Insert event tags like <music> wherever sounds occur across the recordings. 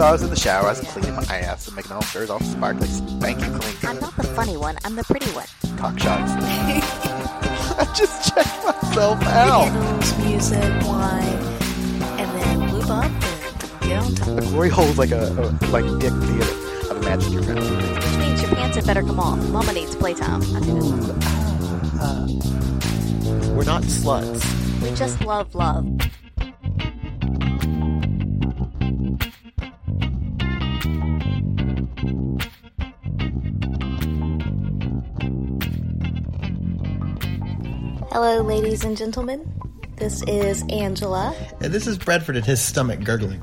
So I was in the shower, I was cleaning my ass and making all sure all sparkly, spanky clean. I'm not the funny one. I'm the pretty one. Cock shots. <laughs> I just checked myself out. Candles, music, wine, and then lube up and get on top. The glory hole's like a, a like dick theater. I've imagined your friend. Which means your pants had better come off. Mama needs playtime. I do this. Uh, we're not sluts. We just love love. Hello, ladies and gentlemen. This is Angela. And this is Bradford and his stomach gurgling.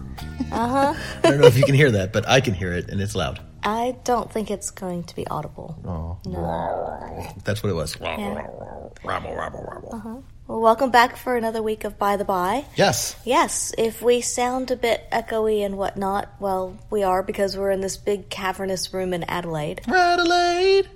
Uh huh. I don't know if you can hear that, but I can hear it, and it's loud. I don't think it's going to be audible. No. That's what it was. Yeah. Rabble, rabble, rabble. Well, welcome back for another week of By the By. Yes. Yes, if we sound a bit echoey and whatnot, well, we are because we're in this big cavernous room in Adelaide. Adelaide.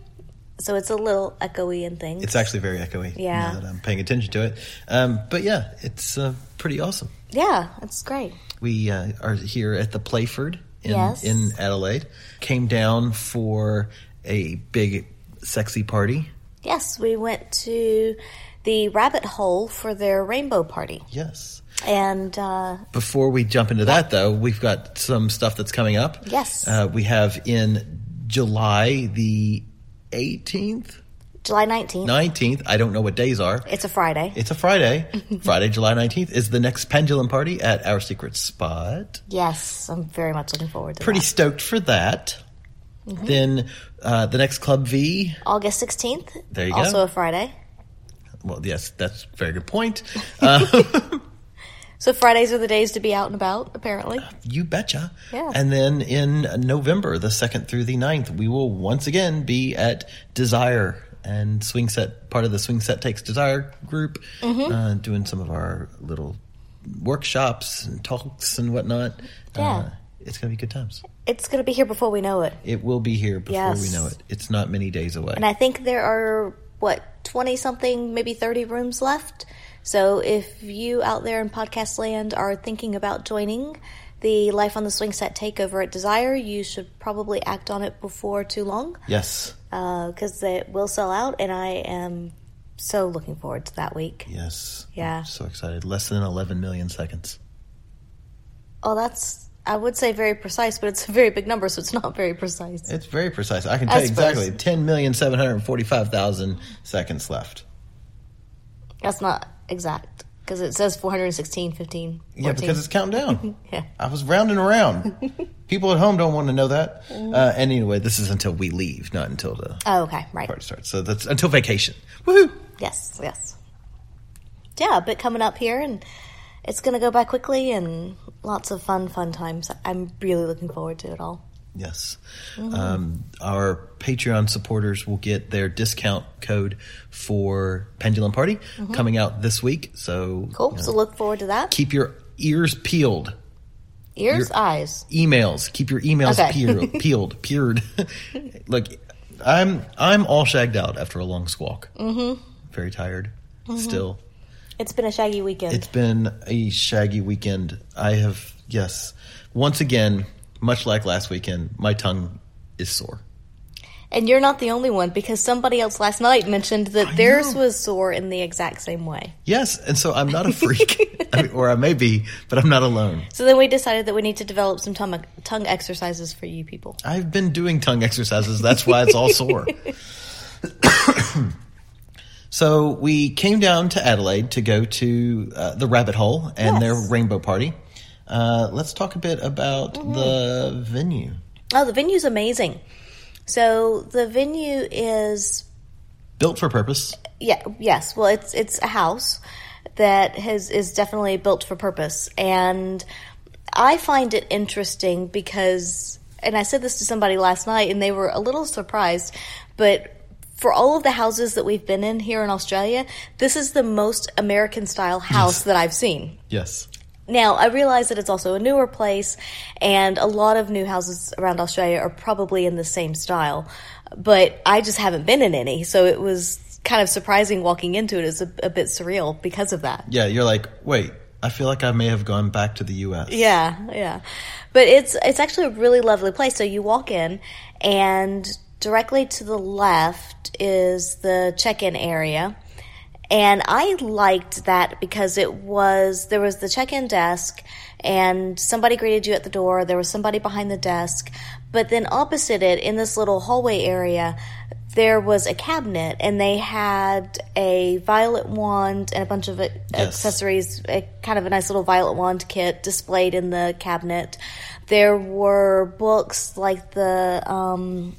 So it's a little echoey and things. It's actually very echoey. Yeah. Now that I'm paying attention to it. Um, but yeah, it's uh, pretty awesome. yeah, it's great. We uh, are here at the Playford in, Yes. in Adelaide. Came down for a big, sexy party. Yes, we went to the Rabbit Hole for their rainbow party. Yes. And uh, Before we jump into that, though, we've got some stuff that's coming up. Yes. Uh, we have in July the 18th, July 19th, 19th. I don't know what days are. it's a Friday. It's a Friday. <laughs> Friday, July 19th is the next pendulum party at our secret spot. yes, I'm very much looking forward to it. Pretty that. stoked for that. Mm-hmm. Then uh, the next Club V. August 16th. There you also go. Also a Friday. Well, yes, that's a very good point. <laughs> Uh, <laughs> So Fridays are the days to be out and about, apparently. you betcha. Yeah. And then in November, the 2nd through the 9th, we will once again be at Desire and Swing Set, part of the Swing Set Takes Desire group, Mm-hmm. uh, doing some of our little workshops and talks and whatnot. Yeah. Uh, it's going to be good times. It's going to be here before we know it. It will be here before we know it. It's not many days away. And I think there are, what, 20 something, maybe 30 rooms left. So if you out there in podcast land are thinking about joining the Life on the Swing Set takeover at Desire, you should probably act on it before too long yes. Uh, because it will sell out. And I am so looking forward to that week. Yes. Yeah. I'm so excited. Less than 11 million seconds. Oh, that's, I would say very precise, but it's a very big number, so it's not very precise. It's very precise. I can I tell you exactly 10,745,000 seconds left. That's not exact because it says 416, 15, 14. Yeah, because it's counting down. <laughs> Yeah. I was rounding around. <laughs> People at home don't want to know that. Uh, and anyway, this is until we leave, not until the Oh, okay, right. party starts. So that's until vacation. Woohoo! Yes, yes. Yeah, but coming up here and it's going to go by quickly and lots of fun, fun times. I'm really looking forward to it all. Yes. Mm-hmm. Um, our Patreon supporters will get their discount code for Pendulum Party coming out this week. So Mm-hmm. Cool. you know, So look forward to that. keep your ears peeled. Ears, your- eyes. emails. Keep your emails Okay. peeled, <laughs> peeled, peered. <laughs> Look, I'm I'm all shagged out after a long squawk. Mm-hmm. Very tired. Still, It's been a shaggy weekend. it's been a shaggy weekend. I have yes, once again, much like last weekend, my tongue is sore. and you're not the only one because somebody else last night mentioned that I theirs know. was sore in the exact same way. Yes, and so I'm not a freak, <laughs> I mean, or I may be, but I'm not alone. So then we decided that we need to develop some tongue, tongue exercises for you people. I've been doing tongue exercises. That's why it's all sore. <laughs> <coughs> so we came down to Adelaide to go to uh, the Rabbit Hole and their rainbow party. Uh, let's talk a bit about the venue. Oh, the venue's amazing. So the venue is Built for purpose. Yeah, yes. Well, it's it's a house that has is definitely built for purpose, and I find it interesting because, and I said this to somebody last night, and they were a little surprised, but for all of the houses that we've been in here in Australia, this is the most American style house that I've seen. Yes. Now, I realize that it's also a newer place, and a lot of new houses around Australia are probably in the same style, but I just haven't been in any, so it was kind of surprising walking into it. It's a, a bit surreal because of that. Yeah, you're like, wait, I feel like I may have gone back to the U.S. Yeah, yeah. But it's it's actually a really lovely place. So you walk in, and directly to the left is the check-in area. And I liked that because it was there was the check-in desk and somebody greeted you at the door, there was somebody behind the desk, but then opposite it in this little hallway area there was a cabinet and they had a violet wand and a bunch of accessories, a, kind of a nice little violet wand kit displayed in the cabinet. There were books like the um,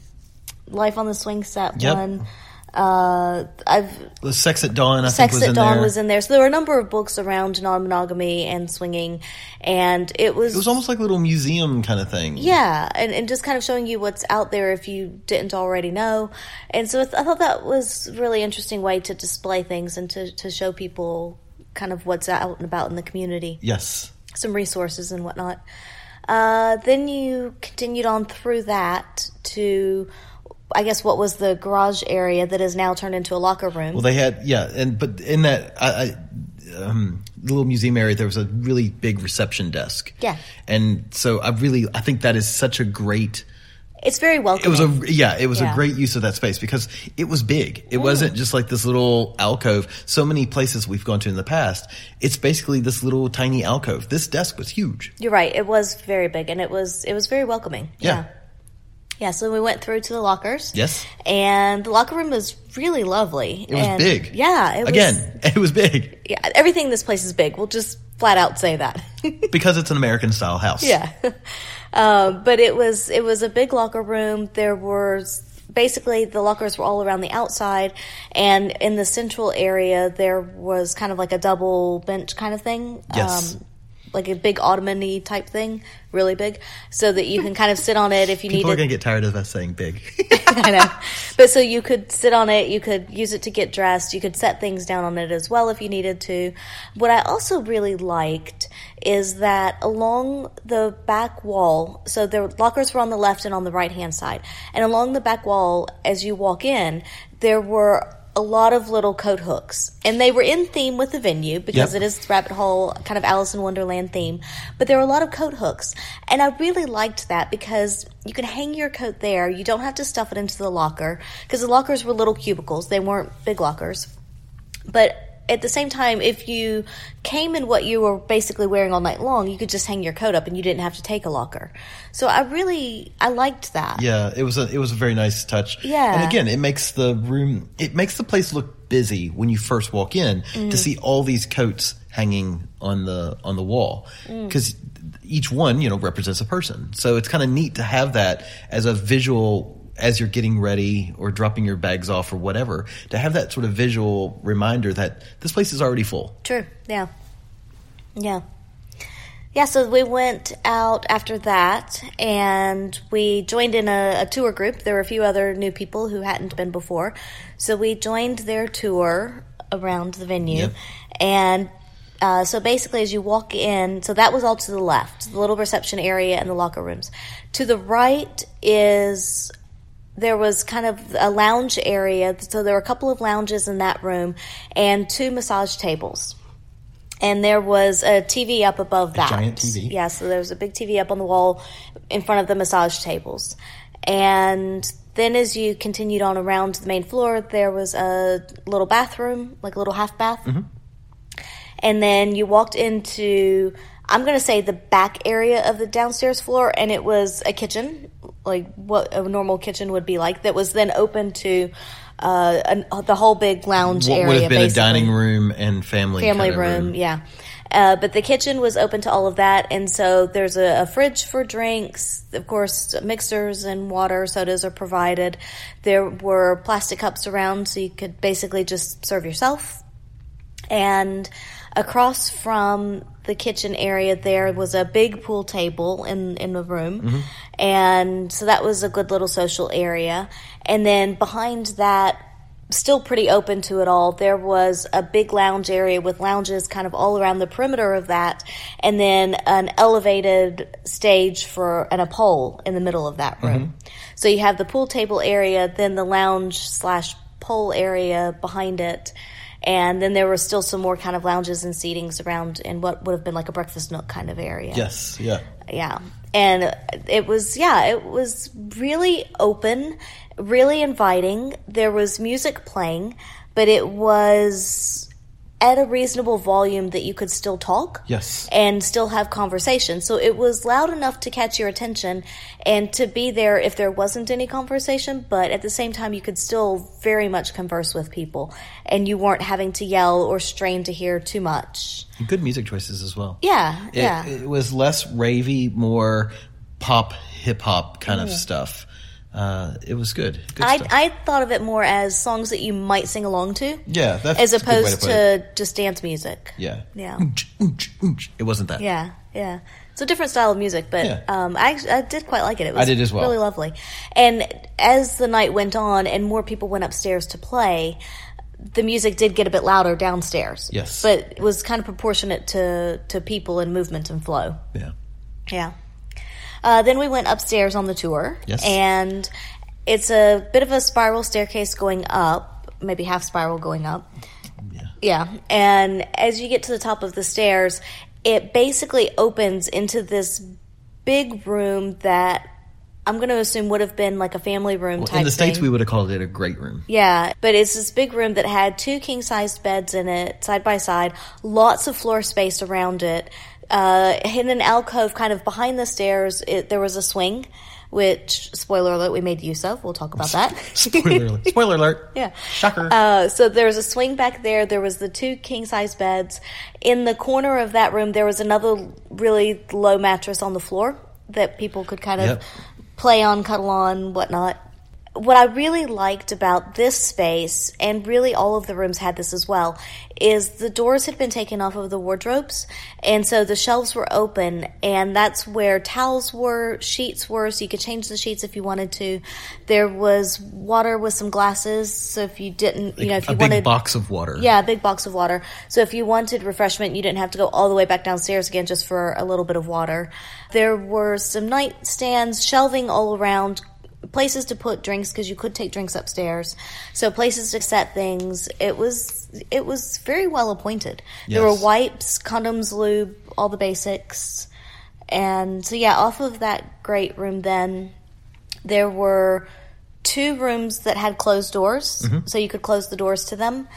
Life on the Swing set Yep. one. Uh, I've The Sex at Dawn, I Sex think, was at Dawn there. was in there. So there were a number of books around non-monogamy and swinging, and it was it was almost like a little museum kind of thing. yeah, and, and just kind of showing you what's out there if you didn't already know. And so I I thought that was a really interesting way to display things and to, to show people kind of what's out and about in the community, Yes. some resources and whatnot. Uh, then you continued on through that to, I guess, what was the garage area that is now turned into a locker room. Well, they had yeah, and but in that I, I, um, little museum area, there was a really big reception desk. Yeah. and so I really I think that is such a great. it's very welcoming. It was a yeah, it was Yeah. a great use of that space because it was big. It wasn't just like this little alcove. So many places we've gone to in the past, it's basically this little tiny alcove. This desk was huge. You're right. It was very big, and it was it was very welcoming. Yeah. yeah. Yeah, so we went through to the lockers. Yes. And the locker room was really lovely. It was and big. Yeah. It Again, Was, <laughs> it was big yeah, everything in this place is big. We'll just flat out say that. <laughs> because it's an American style house. yeah. um, <laughs> but it was it was a big locker room. There was basically the lockers were all around the outside, and in the central area there was kind of like a double bench kind of thing. Yes. Um, like a big ottoman type thing, really big, so that you can kind of sit on it if you People need People are gonna get tired of us saying big. <laughs> I know. But so you could sit on it, you could use it to get dressed, you could set things down on it as well if you needed to. What I also really liked is that along the back wall, so the lockers were on the left and on the right hand side, and along the back wall as you walk in, there were a lot of little coat hooks. And they were in theme with the venue because Yep. it is Rabbit Hole, kind of Alice in Wonderland theme. But there were a lot of coat hooks. And I really liked that because you can hang your coat there. You don't have to stuff it into the locker because the lockers were little cubicles. They weren't big lockers. But at the same time, if you came in what you were basically wearing all night long, you could just hang your coat up and you didn't have to take a locker. So I really, I liked that. Yeah, it was a it was a very nice touch. Yeah. and again, it makes the room it makes the place look busy when you first walk in Mm. to see all these coats hanging on the on the wall Mm. because each one you know represents a person. So it's kind of neat to have that as a visual as you're getting ready or dropping your bags off or whatever to have that sort of visual reminder that this place is already full. True. Yeah. Yeah. Yeah, so we went out after that and we joined in a, a tour group. There were a few other new people who hadn't been before. So we joined their tour around the venue. Yep. And uh, so basically, as you walk in, so that was all to the left, the little reception area and the locker rooms. To the right is there was kind of a lounge area. So there were a couple of lounges in that room and two massage tables. And there was a TV up above that. giant TV. Yeah, so there was a big TV up on the wall in front of the massage tables. And then as you continued on around the main floor, there was a little bathroom, like a little half bath. Mm-hmm. And then you walked into, I'm going to say the back area of the downstairs floor, and it was a kitchen, like what a normal kitchen would be like, that was then open to uh, an, the whole big lounge What area. would have been basically a dining room and family family of room, yeah. Uh, but the kitchen was open to all of that, and so there's a, a fridge for drinks. Of course, mixers and water, sodas are provided. There were plastic cups around, so you could basically just serve yourself. And across from the kitchen area there was a big pool table in in the room, mm-hmm. and so that was a good little social area. And then behind that, still pretty open to it all, there was a big lounge area with lounges kind of all around the perimeter of that, and then an elevated stage for and a pole in the middle of that room. Mm-hmm. So you have the pool table area, then the lounge slash pole area behind it. And then there were still some more kind of lounges and seatings around in what would have been like a breakfast nook kind of area. Yes, yeah. yeah. And it was yeah it was really open really inviting. There was music playing but it was at a reasonable volume that you could still talk Yes. and still have conversation so it was loud enough to catch your attention and to be there if there wasn't any conversation but at the same time you could still very much converse with people and you weren't having to yell or strain to hear too much Good music choices as well. yeah It, yeah it was less ravey, more pop, hip hop kind of mm-hmm. stuff. Uh, it was good. Good I, stuff. I thought of it more as songs that you might sing along to, yeah, that's as a good way opposed to, it. just dance music. yeah, Yeah. It wasn't that. Yeah, yeah. It's a different style of music, but Yeah. um, I, I did quite like it. It was I did as well. really lovely. And as the night went on and more people went upstairs to play, the music did get a bit louder downstairs. Yes. But it was kind of proportionate to, to people and movement and flow. yeah. Yeah. Uh, then we went upstairs on the tour. Yes. And it's a bit of a spiral staircase going up, maybe half spiral going up. Yeah. Yeah. And as you get to the top of the stairs, it basically opens into this big room that I'm going to assume would have been like a family room type In the states, thing. we would have called it a great room. Yeah, but it's this big room that had two king sized beds in it, side by side, lots of floor space around it. Uh, in an alcove kind of behind the stairs, it, there was a swing, which, spoiler alert, we made use of. We'll talk about that. <laughs> Spoiler alert! Spoiler alert! <laughs> Yeah. Shocker. Uh, so there was a swing back there. There was the two king size beds. In the corner of that room, there was another really low mattress on the floor that people could kind of Yep. play on, cuddle on, whatnot. What I really liked about this space, and really all of the rooms had this as well, is the doors had been taken off of the wardrobes, and so the shelves were open, and that's where towels were, sheets were, so you could change the sheets if you wanted to. There was water with some glasses, so if you didn't, you know, if you wanted a you big box of water. yeah, a big box of water. So if you wanted refreshment, you didn't have to go all the way back downstairs again just for a little bit of water. There were some nightstands, shelving all around, places to put drinks because you could take drinks upstairs. So places to set things. It was it was very well appointed. There were wipes, condoms, lube, all the basics. And so yeah, off of that great room then there were two rooms that had closed doors, Mm-hmm. so you could close the doors to them.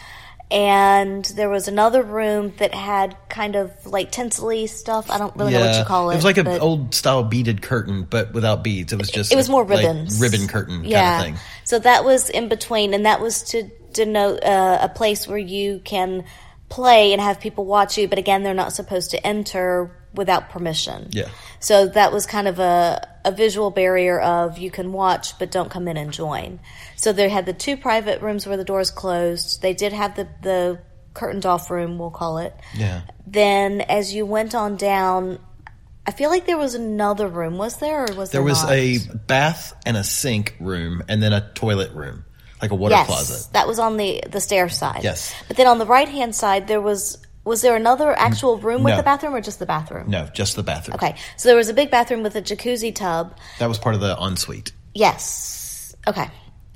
And there was another room that had kind of like tinsely stuff. I don't really know what you call it. It was like an old style beaded curtain, but without beads. It was just It was more like ribbon curtain yeah. kind of thing. So that was in between, and that was to denote uh, a place where you can play and have people watch you. But again, they're not supposed to enter without permission. Yeah. So that was kind of a, a visual barrier of you can watch but don't come in and join. So they had the two private rooms where the doors closed. They did have the, the curtained off room, we'll call it. Yeah. Then as you went on down, I feel like there was another room. Was there or was there, There was not? a bath and a sink room, and then a toilet room, like a water yes, closet. that was on the the stair side. Yes. But then on the right hand side there was was there another actual room with no. the bathroom or just the bathroom? No, just the bathroom. Okay. So there was a big bathroom with a jacuzzi tub. That was part of the ensuite. Yes. Okay.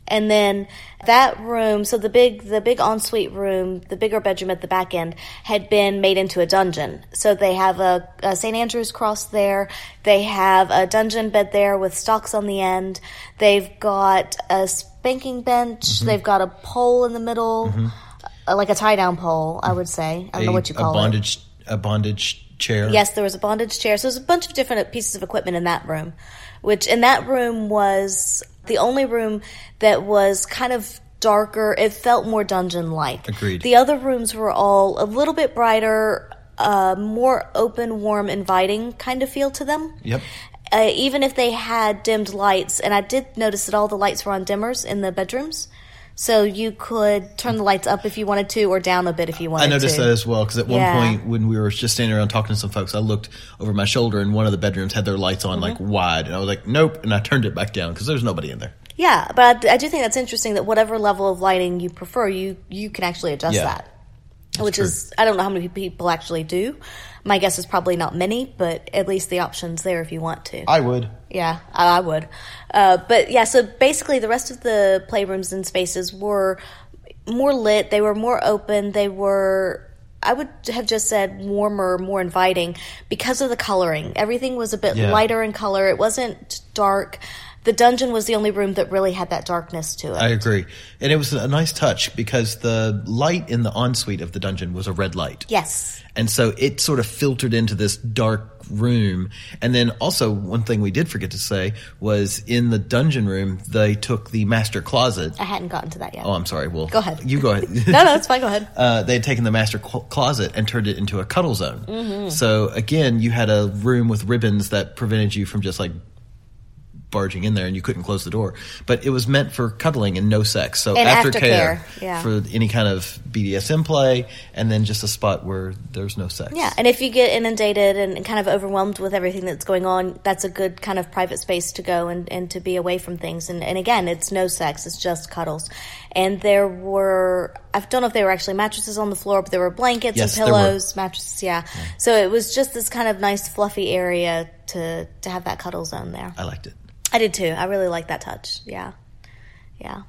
And then that room, so the big the big ensuite room, the bigger bedroom at the back end had been made into a dungeon. So they have a, a St. Andrew's cross there. They have a dungeon bed there with stocks on the end. They've got a spanking bench. Mm-hmm. They've got a pole in the middle, uh, like a tie down pole, I would say. I don't know what you call a it. bondage, a bondage chair. Yes, there was a bondage chair. So there's a bunch of different pieces of equipment in that room, which in that room was the only room that was kind of darker. It felt more dungeon like. Agreed. The other rooms were all a little bit brighter, uh, more open, warm, inviting kind of feel to them. Yep. Uh, even if they had dimmed lights, and I did notice that all the lights were on dimmers in the bedrooms. So you could turn the lights up if you wanted to, or down a bit if you wanted I to. noticed that as well because at one Yeah. point when we were just standing around talking to some folks, I looked over my shoulder and one of the bedrooms had their lights on like Mm-hmm. wide, and I was like, "Nope," and I turned it back down because there's nobody in there. Yeah, but I, I do think that's interesting that whatever level of lighting you prefer, you you can actually adjust Yeah. that. Which true. is I don't know how many people actually do. My guess is probably not many, but at least the option's there if you want to. I would. Yeah, I, I would. Uh, but yeah, so basically, the rest of the playrooms and spaces were more lit. They were more open. They were. I would have just said warmer, more inviting because of the coloring. Everything was a bit Yeah. lighter in color. It wasn't dark. The dungeon was the only room that really had that darkness to it. I agree, and it was a nice touch because the light in the ensuite of the dungeon was a red light. yes. And so it sort of filtered into this dark room. And then also one thing we did forget to say was in the dungeon room, they took the master closet. I hadn't gotten to that yet. Oh, I'm sorry. Well, Go ahead. You go ahead. <laughs> no, no, it's fine. Go ahead. uh, they had taken the master cl- closet and turned it into a cuddle zone. Mm-hmm. So again, you had a room with ribbons that prevented you from just like barging in there and you couldn't close the door. But it was meant for cuddling and no sex. So And aftercare aftercare, yeah. for any kind of BDSM play and then just a spot where there's no sex. Yeah, and if you get inundated and kind of overwhelmed with everything that's going on, that's a good kind of private space to go and, and to be away from things. And, and again, it's no sex, it's just cuddles. And there were, I don't know if they were actually mattresses on the floor, but there were blankets Yes, and pillows, mattresses, yeah. So it was just this kind of nice, fluffy area to, to have that cuddle zone there. I liked it. I did too. I really like that touch. Yeah. Yeah.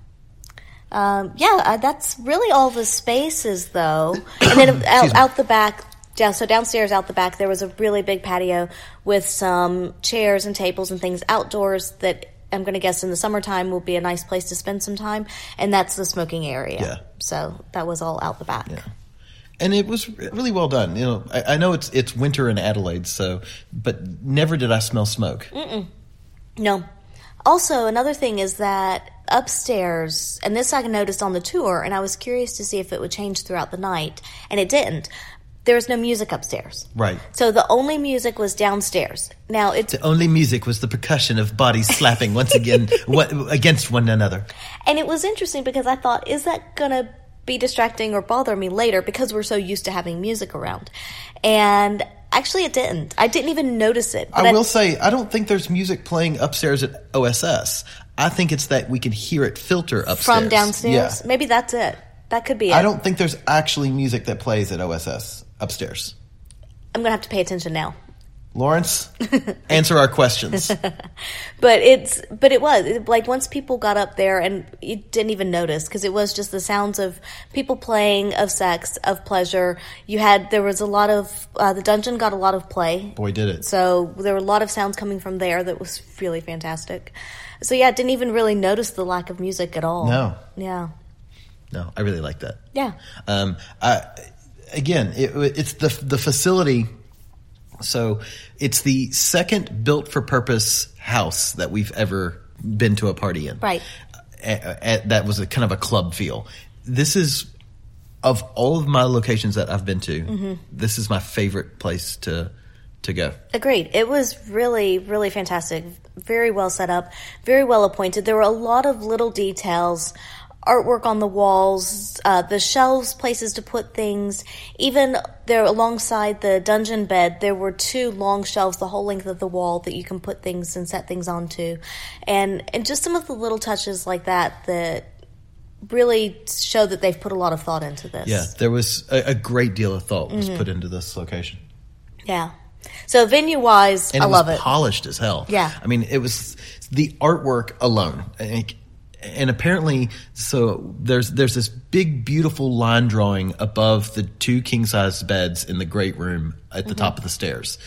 Um, yeah, uh, that's really all the spaces though. And <coughs> then out, out the back, yeah, so downstairs out the back, there was a really big patio with some chairs and tables and things outdoors that I'm going to guess in the summertime will be a nice place to spend some time. And that's the smoking area. Yeah. So that was all out the back. and it was really well done. You know, I, I know it's it's winter in Adelaide, so but never did I smell smoke. No. Also, another thing is that upstairs, and this I noticed on the tour, and I was curious to see if it would change throughout the night, and it didn't. There was no music upstairs. Right. So the only music was downstairs. Now it's The only music was the percussion of bodies slapping once again <laughs> against one another. and it was interesting because I thought, is that gonna be distracting or bother me later because we're so used to having music around? And actually, it didn't. I didn't even notice it. I will say, I don't think there's music playing upstairs at OSS. I think it's that we can hear it filter upstairs from downstairs. Yeah. Maybe that's it. That could be it. I don't think there's actually music that plays at OSS upstairs. I'm gonna have to pay attention now. Lawrence, <laughs> answer our questions. <laughs> but it's but it was It- like once people got up there and you didn't even notice because it was just the sounds of people playing of sex of pleasure you had there was a lot of uh, the dungeon got a lot of play Boy, did it. so there were a lot of sounds coming from there that was really fantastic so yeah didn't even really notice the lack of music at all No. yeah No, I really like that. yeah Um, I, again, it, it's the the facility. So it's the second built for purpose house that we've ever been to a party in. Right. A- a- that was a kind of a club feel. This is of all of my locations that I've been to. Mm-hmm. This is my favorite place to to go. Agreed. It was really, really fantastic. Very well set up, very well appointed. There were a lot of little details, artwork on the walls, uh, the shelves, places to put things. Even there alongside the dungeon bed, there were two long shelves the whole length of the wall that you can put things and set things onto. And, and just some of the little touches like that that really show that they've put a lot of thought into this. Yeah, there was a, a great deal of thought Mm-hmm. was put into this location. Yeah. So venue wise, I it love was it. polished as hell. Yeah. I mean, it was the artwork alone, and, and apparently, so there's there's this big, beautiful line drawing above the two king size beds in the great room at the top of the stairs.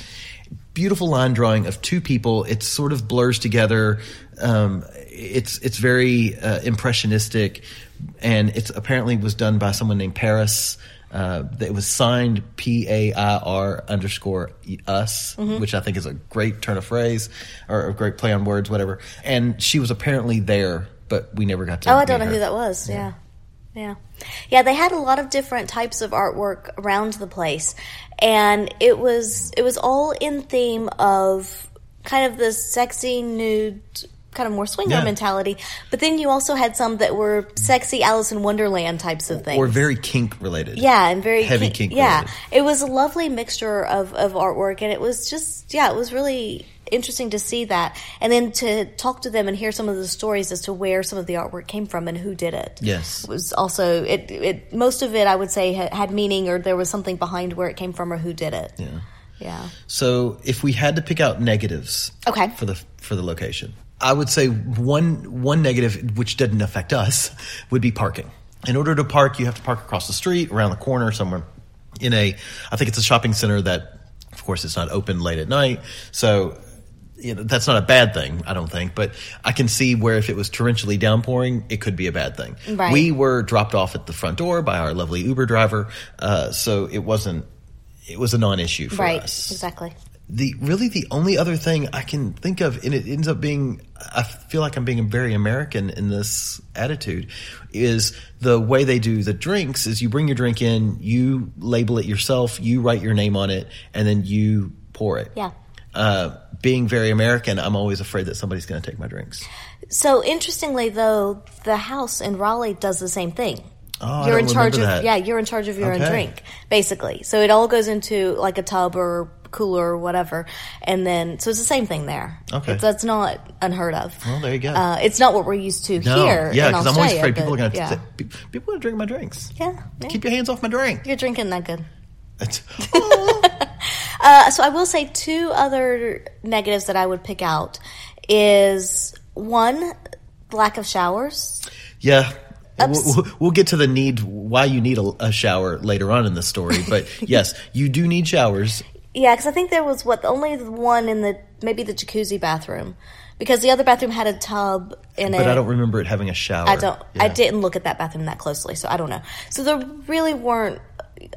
Beautiful line drawing of two people. It sort of blurs together. Um, it's it's very uh, impressionistic, and it's apparently was done by someone named Paris. Uh, it was signed P A I R underscore us, which I think is a great turn of phrase or a great play on words, whatever. And she was apparently there, but we never got to. Oh, I don't know her. who that was. Yeah. yeah. Yeah, they had a lot of different types of artwork around the place. And it was it was all in theme of kind of the sexy nude kind of more swinger Yeah. mentality. But then you also had some that were sexy Alice in Wonderland types of things. or very kink related. Yeah, and very Heavy kink- kink Yeah, related. it was a lovely mixture of, of artwork, and it was just yeah, it was really interesting to see that, and then to talk to them and hear some of the stories as to where some of the artwork came from and who did it. Yes. It was also it. It most of it, I would say, had, had meaning, or there was something behind where it came from or who did it. Yeah. Yeah. So if we had to pick out negatives, Okay. for the for the location, I would say one one negative which didn't affect us <laughs> would be parking. In order to park, you have to park across the street, around the corner, somewhere in a. I think it's a shopping center that, of course, it's not open late at night, so. You know, that's not a bad thing, I don't think, but I can see where if it was torrentially downpouring, it could be a bad thing. Right. We were dropped off at the front door by our lovely Uber driver, uh, so it wasn't, it was a non-issue for right. us Exactly. the really the only other thing I can think of, and it ends up being, I feel like I'm being very American in this attitude, is the way they do the drinks. Is you bring your drink in, you label it yourself, you write your name on it, and then you pour it. Yeah. Uh, being very American, I'm always afraid that somebody's going to take my drinks. So interestingly, though, the house in Raleigh does the same thing. Oh, you're in charge of that. yeah, you're in charge of your own drink, basically. So it all goes into like a tub or cooler or whatever, and then so it's the same thing there. Okay. It's- that's not unheard of. Well, there you go. Uh, it's not what we're used to No, here. yeah, because I'm always afraid people are going to yeah. people want to drink my drinks. Yeah, yeah. Keep your hands off my drink. You're drinking that good. <laughs> <laughs> Uh, so I will say two other negatives that I would pick out is one lack of showers. Yeah. Ups. We'll, we'll- get to the need why you need a, a shower later on in the story, but <laughs> yes, you do need showers. Yeah, because I think there was what only one in the maybe the jacuzzi bathroom, because the other bathroom had a tub in it. But I don't remember it having a shower. I don't. I didn't look at that bathroom that closely, so I don't know. So there really weren't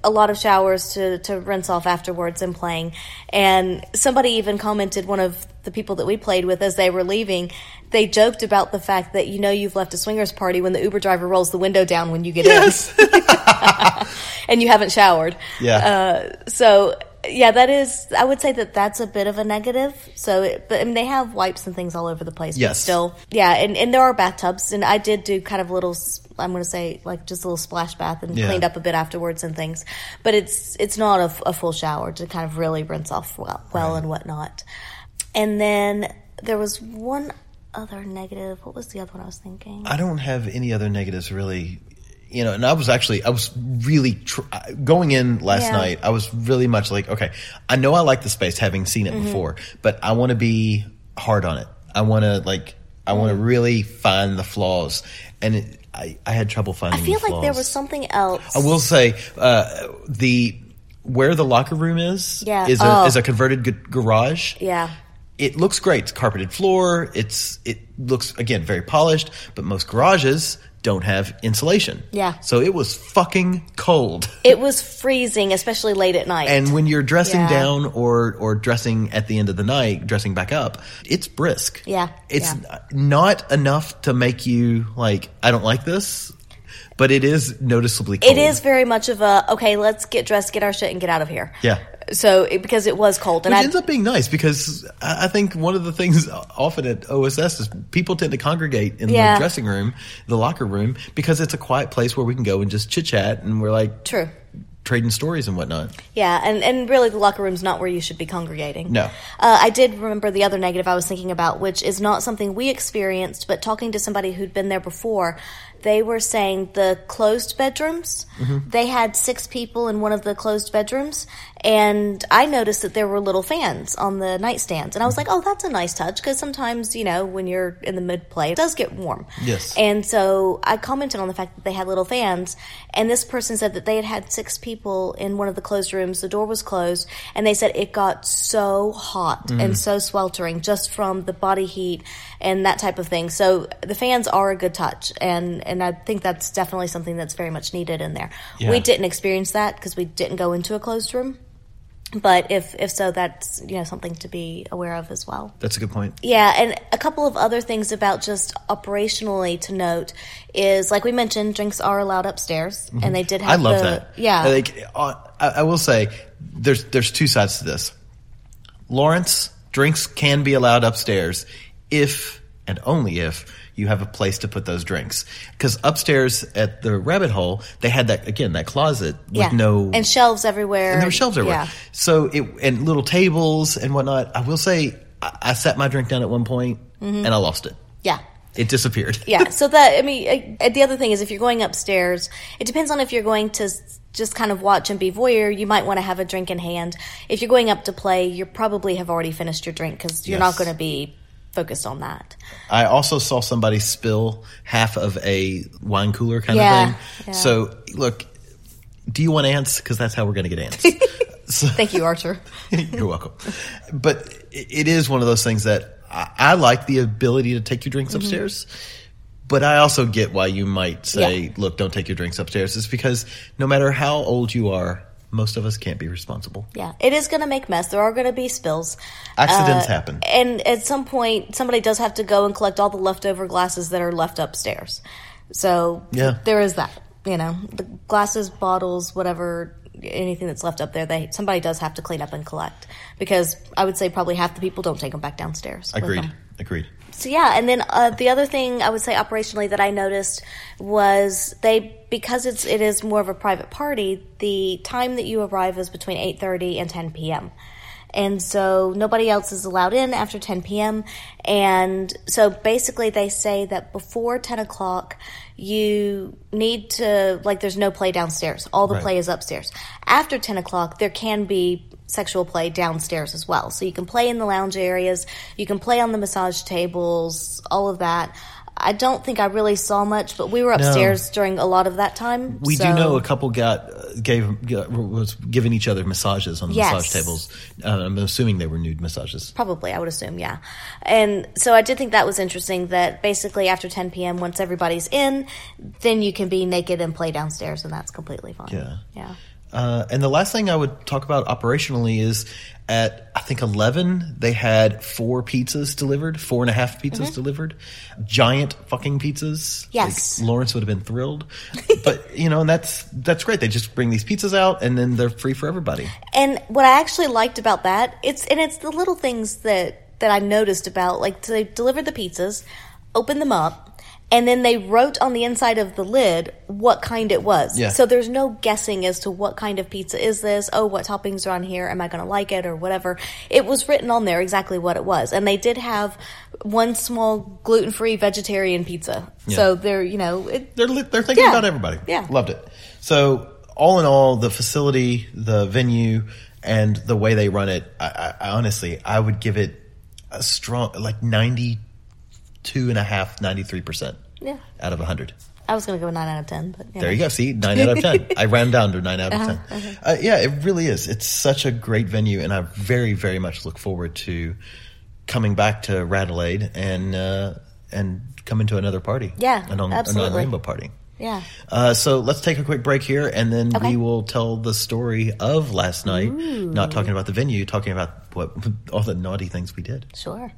a lot of showers to to rinse off afterwards and playing. And somebody even commented one of the people that we played with as they were leaving. They joked about the fact that you know you've left a swingers party when the Uber driver rolls the window down when you get Yes. in, <laughs> <laughs> and you haven't showered. Yeah. Uh, so yeah, that is. I would say that that's a bit of a negative. So, it, but I mean, they have wipes and things all over the place. But Yes. still, yeah, and, and there are bathtubs, and I did do kind of little. I'm going to say like just a little splash bath and Yeah. cleaned up a bit afterwards and things. But it's it's not a full shower to kind of really rinse off well, well and whatnot. And then there was one other negative. What was the other one I was thinking? I don't have any other negatives really. You know, and I was actually, I was really tr- going in last Yeah. night. I was really much like, okay, I know I like the space, having seen it Mm-hmm. before, but I want to be hard on it. I want to like, I want Mm-hmm. to really find the flaws, and it, I, I had trouble finding. It. I feel the like there was something else. I will say uh, the where the locker room is Yeah. is a Oh. is a converted g- garage. Yeah. It looks great. It's carpeted floor. It's it looks again very polished, but most garages don't have insulation. Yeah. So it was fucking cold. <laughs> It was freezing, especially late at night. And when you're dressing Yeah. down or or dressing at the end of the night, dressing back up, it's brisk. Yeah, It's yeah. not enough to make you like I don't like this, but it is noticeably cold. It is very much of a okay. Let's get dressed, get our shit, and get out of here. Yeah. So it, because it was cold, and it ends up being nice because I I think one of the things often at OSS is people tend to congregate in Yeah. the dressing room, the locker room, because it's a quiet place where we can go and just chit chat and we're like true. trading stories and whatnot. Yeah, and, and really the locker room's not where you should be congregating. No. Uh, I did remember the other negative I was thinking about, which is not something we experienced, but talking to somebody who'd been there before, they were saying the closed bedrooms, Mm-hmm. they had six people in one of the closed bedrooms, and I noticed that there were little fans on the nightstands. And I was like, oh, that's a nice touch, because sometimes, you know, when you're in the mid play, it does get warm. Yes. And so I commented on the fact that they had little fans, and this person said that they had had six people in one of the closed rooms. The door was closed, and they said it got so hot and so sweltering just from the body heat and that type of thing. So the fans are a good touch, and and I think that's definitely something that's very much needed in there. Yeah. We didn't experience that because we didn't go into a closed room. But if if so, that's you know something to be aware of as well. That's a good point. Yeah, and a couple of other things about just operationally to note is like we mentioned, drinks are allowed upstairs, and they did have. Mm-hmm. I love the, that. Yeah, Like, uh, I, I will say, there's there's two sides to this. Lawrence, drinks can be allowed upstairs if and only if you have a place to put those drinks. Because upstairs at the rabbit hole, they had that again that closet with yeah. no and shelves everywhere. and there were shelves everywhere. Yeah. So it and little tables and whatnot. I will say I, I sat my drink down at one point Mm-hmm. and I lost it. Yeah. It disappeared. yeah <laughs> so that i mean uh, the other thing is if you're going upstairs it depends on if you're going to just kind of watch and be voyeur you might want to have a drink in hand if you're going up to play you probably have already finished your drink because you're not going to be focused on that I also saw somebody spill half of a wine cooler kind Yeah, of thing. yeah. So look, do you want ants? Because that's how we're going to get ants. <laughs> so, thank you archer <laughs> You're welcome. But it is one of those things that I, I like the ability to take your drinks Mm-hmm. upstairs. But I also get why you might say, Yeah. look, don't take your drinks upstairs. It's because no matter how old you are, most of us can't be responsible. yeah it is going to make mess there are going to be spills Accidents Uh, happen. and at some point somebody does have to go and collect all the leftover glasses that are left upstairs so Yeah. there is that you know the glasses bottles whatever anything that's left up there they somebody does have to clean up and collect because i would say probably half the people don't take them back downstairs Agreed. Agreed. So yeah, and then uh, the other thing I would say operationally that I noticed was they because it's it is more of a private party. The time that you arrive is between eight thirty and ten p.m. And so nobody else is allowed in after 10 p.m. And so basically, they say that before 10 o'clock, you need to, like, there's no play downstairs. All the Right. play is upstairs. After 10 o'clock, there can be sexual play downstairs as well. So you can play in the lounge areas, you can play on the massage tables, all of that. I don't think I really saw much, but we were upstairs during a lot of that time. We so- do know a couple got uh, gave got, was giving each other massages on the Yes. massage tables. Uh, I'm assuming they were nude massages. Probably, I would assume, yeah. And so I did think that was interesting that basically after 10 p.m., once everybody's in, then you can be naked and play downstairs, and that's completely fine. Yeah. Yeah. Uh, and the last thing I would talk about operationally is at I think eleven they had four pizzas delivered, four and a half pizzas delivered, giant fucking pizzas. Mm-hmm. Yes. like, Lawrence would have been thrilled, but <laughs> you know, and that's that's great. They just bring these pizzas out and then they're free for everybody. And what I actually liked about that, it's and it's the little things that that I noticed about like they delivered the pizzas, opened them up, and then they wrote on the inside of the lid what kind it was. Yeah. So there's no guessing as to what kind of pizza is this. Oh, what toppings are on here? Am I going to like it or whatever? It was written on there exactly what it was, and they did have one small gluten-free vegetarian pizza. Yeah. So they're you know it, They're li- they're thinking Yeah. about everybody. Yeah. loved it. So all in all, the facility, the venue, and the way they run it, I, I, I honestly I would give it a strong like ninety two and a half, ninety three percent. Yeah. out of hundred. I was going to go a nine out of ten, but There you go. See, nine out of ten. <laughs> I round down to nine out of 10 Uh, yeah, it really is. It's such a great venue, and I very, very much look forward to coming back to Radelaide and uh, and coming to another party. Yeah, an, on, absolutely. another rainbow party. Yeah. Uh, so let's take a quick break here, and then Okay. we will tell the story of last night. Not talking about the venue, talking about what <laughs> all the naughty things we did. Sure.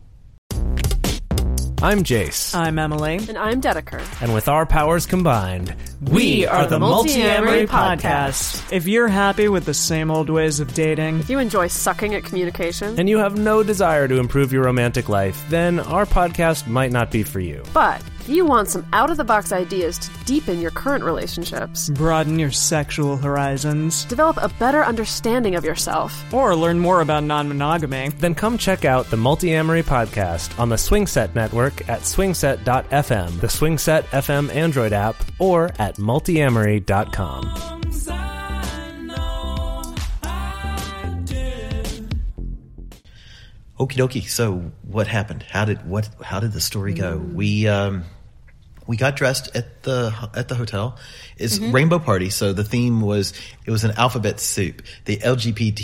I'm Jace, I'm Emily. And I'm Dedeker. and with our powers combined, we are the Multiamory Podcast. If you're happy with the same old ways of dating, If you enjoy sucking at communication, And you have no desire to improve your romantic life, then our podcast might not be for you. but if you want some out of the box ideas to deepen your current relationships, broaden your sexual horizons, develop a better understanding of yourself, or learn more about non monogamy, Then come check out the Multiamory Podcast on the Swingset Network at swingset.fm, the Swingset FM Android app, or at multiamory.com. Okie dokie. So what happened? How did what? How did the story go? We um, we got dressed at the at the hotel. It's mm-hmm. rainbow party, so the theme was it was an alphabet soup. The LGBTQIA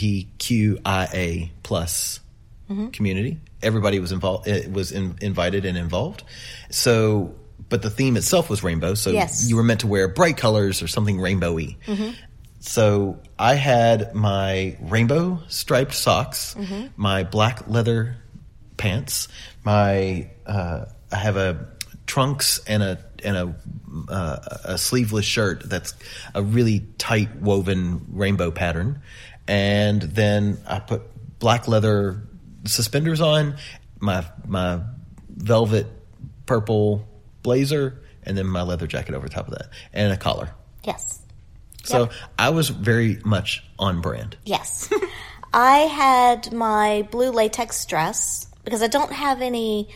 plus mm-hmm. community. Everybody was involved. It was in, invited and involved. So, but the theme itself was rainbow. So Yes. you were meant to wear bright colors or something rainbowy. Mm-hmm. So I had my rainbow striped socks, my black leather pants, my uh, I have a trunks and a and a uh, a sleeveless shirt that's a really tight woven rainbow pattern, and then I put black leather suspenders on, my my velvet purple blazer, and then my leather jacket over top of that, and a collar. Yes. So I was very much on brand. Yes. <laughs> I had my blue latex dress because I don't have any,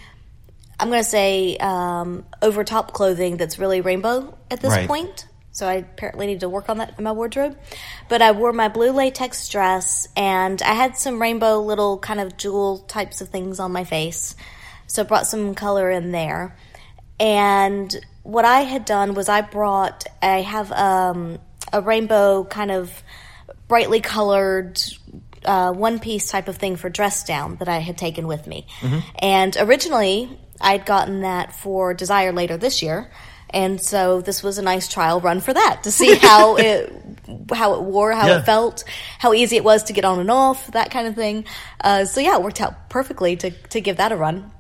I'm going to say, um, over top clothing that's really rainbow at this Right. point. So I apparently need to work on that in my wardrobe. But I wore my blue latex dress and I had some rainbow little kind of jewel types of things on my face. So I brought some color in there. And what I had done was I brought, I have um, a rainbow kind of brightly colored uh, one piece type of thing for dress down that I had taken with me. And originally, I'd gotten that for Desire later this year. And so this was a nice trial run for that to see how <laughs> it how it wore, how Yeah. it felt, how easy it was to get on and off, that kind of thing. Uh, so yeah, it worked out perfectly to to give that a run.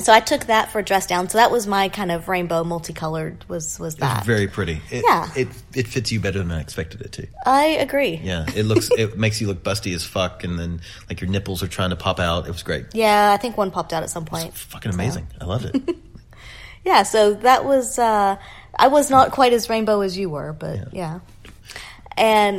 So I took that for a dress down. So that was my kind of rainbow multicolored was was that. Very pretty. It, Yeah. It it fits you better than I expected it to. I agree. Yeah. It looks. it makes you look busty as fuck, and then like your nipples are trying to pop out. It was great. Yeah, I think one popped out at some point. Fucking amazing. I loved it. <laughs> Yeah, so that was uh I was not quite as rainbow as you were, but yeah. And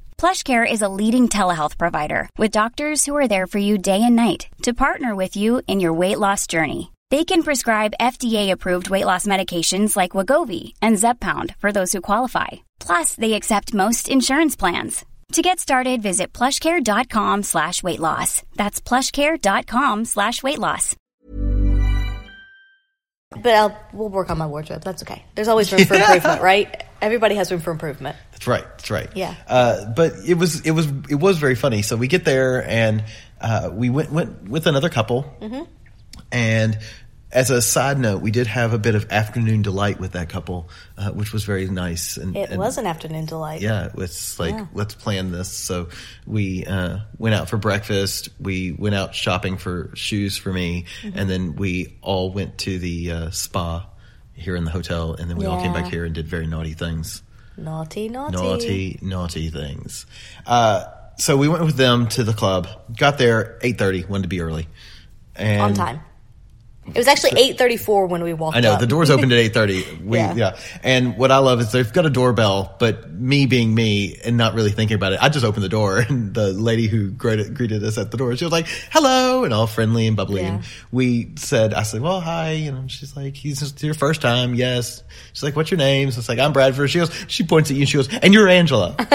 PlushCare is a leading telehealth provider with doctors who are there for you day and night to partner with you in your weight loss journey. They can prescribe FDA-approved weight loss medications like Wegovy and Zepbound for those who qualify. Plus, they accept most insurance plans. To get started, visit plushcare.com slash weight loss. That's plushcare.com slash weight loss. but I'll we'll work on my wardrobe. That's okay. There's always room for improvement, <laughs> right? Everybody has room for improvement. That's right. That's right. Yeah. Uh, but it was it was it was very funny. So we get there and uh, we went went with another couple, Mm-hmm. and as a side note, we did have a bit of afternoon delight with that couple, uh, which was very nice. And It and- was an afternoon delight. yeah, it's like Yeah. let's plan this. So we uh, went out for breakfast. We went out shopping for shoes for me, Mm-hmm. and then we all went to the uh, spa here in the hotel, and then we all came back here and did very naughty things Naughty, naughty. naughty, naughty things. Uh, so we went with them to the club. Got there eight thirty. Wanted to be early. And On time. It was actually eight thirty four when we walked I know up. the doors opened at eight thirty. We Yeah. yeah. And what I love is they've got a doorbell, but me being me and not really thinking about it, I just opened the door <laughs> and the lady who greeted, greeted us at the door, she was like, "Hello," and all friendly and bubbly. And we said, "I said, well, hi," and. She's like, "He's your first time, yes." She's like, "What's your name?" So it's like, "I'm Bradford." She goes, she points at you and she goes, "And you're Angela." <laughs>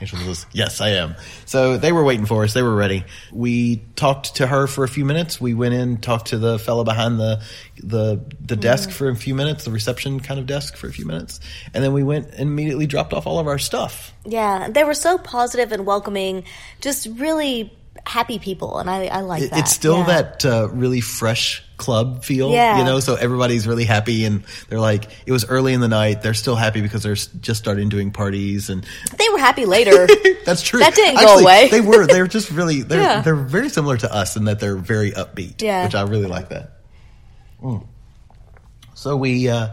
Angela goes, "Yes, I am." So they were waiting for us. They were ready. We talked to her for a few minutes. We went in, talked to the fellow behind the the the desk for a few minutes, the reception kind of desk for a few minutes, and then we went and immediately dropped off all of our stuff. Yeah, they were so positive and welcoming, just really happy people, and I, I like It- that. it's still Yeah. that uh, really fresh club feel, Yeah. you know. So everybody's really happy, and they're like, it was early in the night. They're still happy because they're just starting doing parties, and They were happy later. <laughs> that's true. That didn't go away. they were. They're just really. They're <laughs> Yeah. they're very similar to us in that they're very upbeat. Yeah. which I really like that. Mm. So we uh,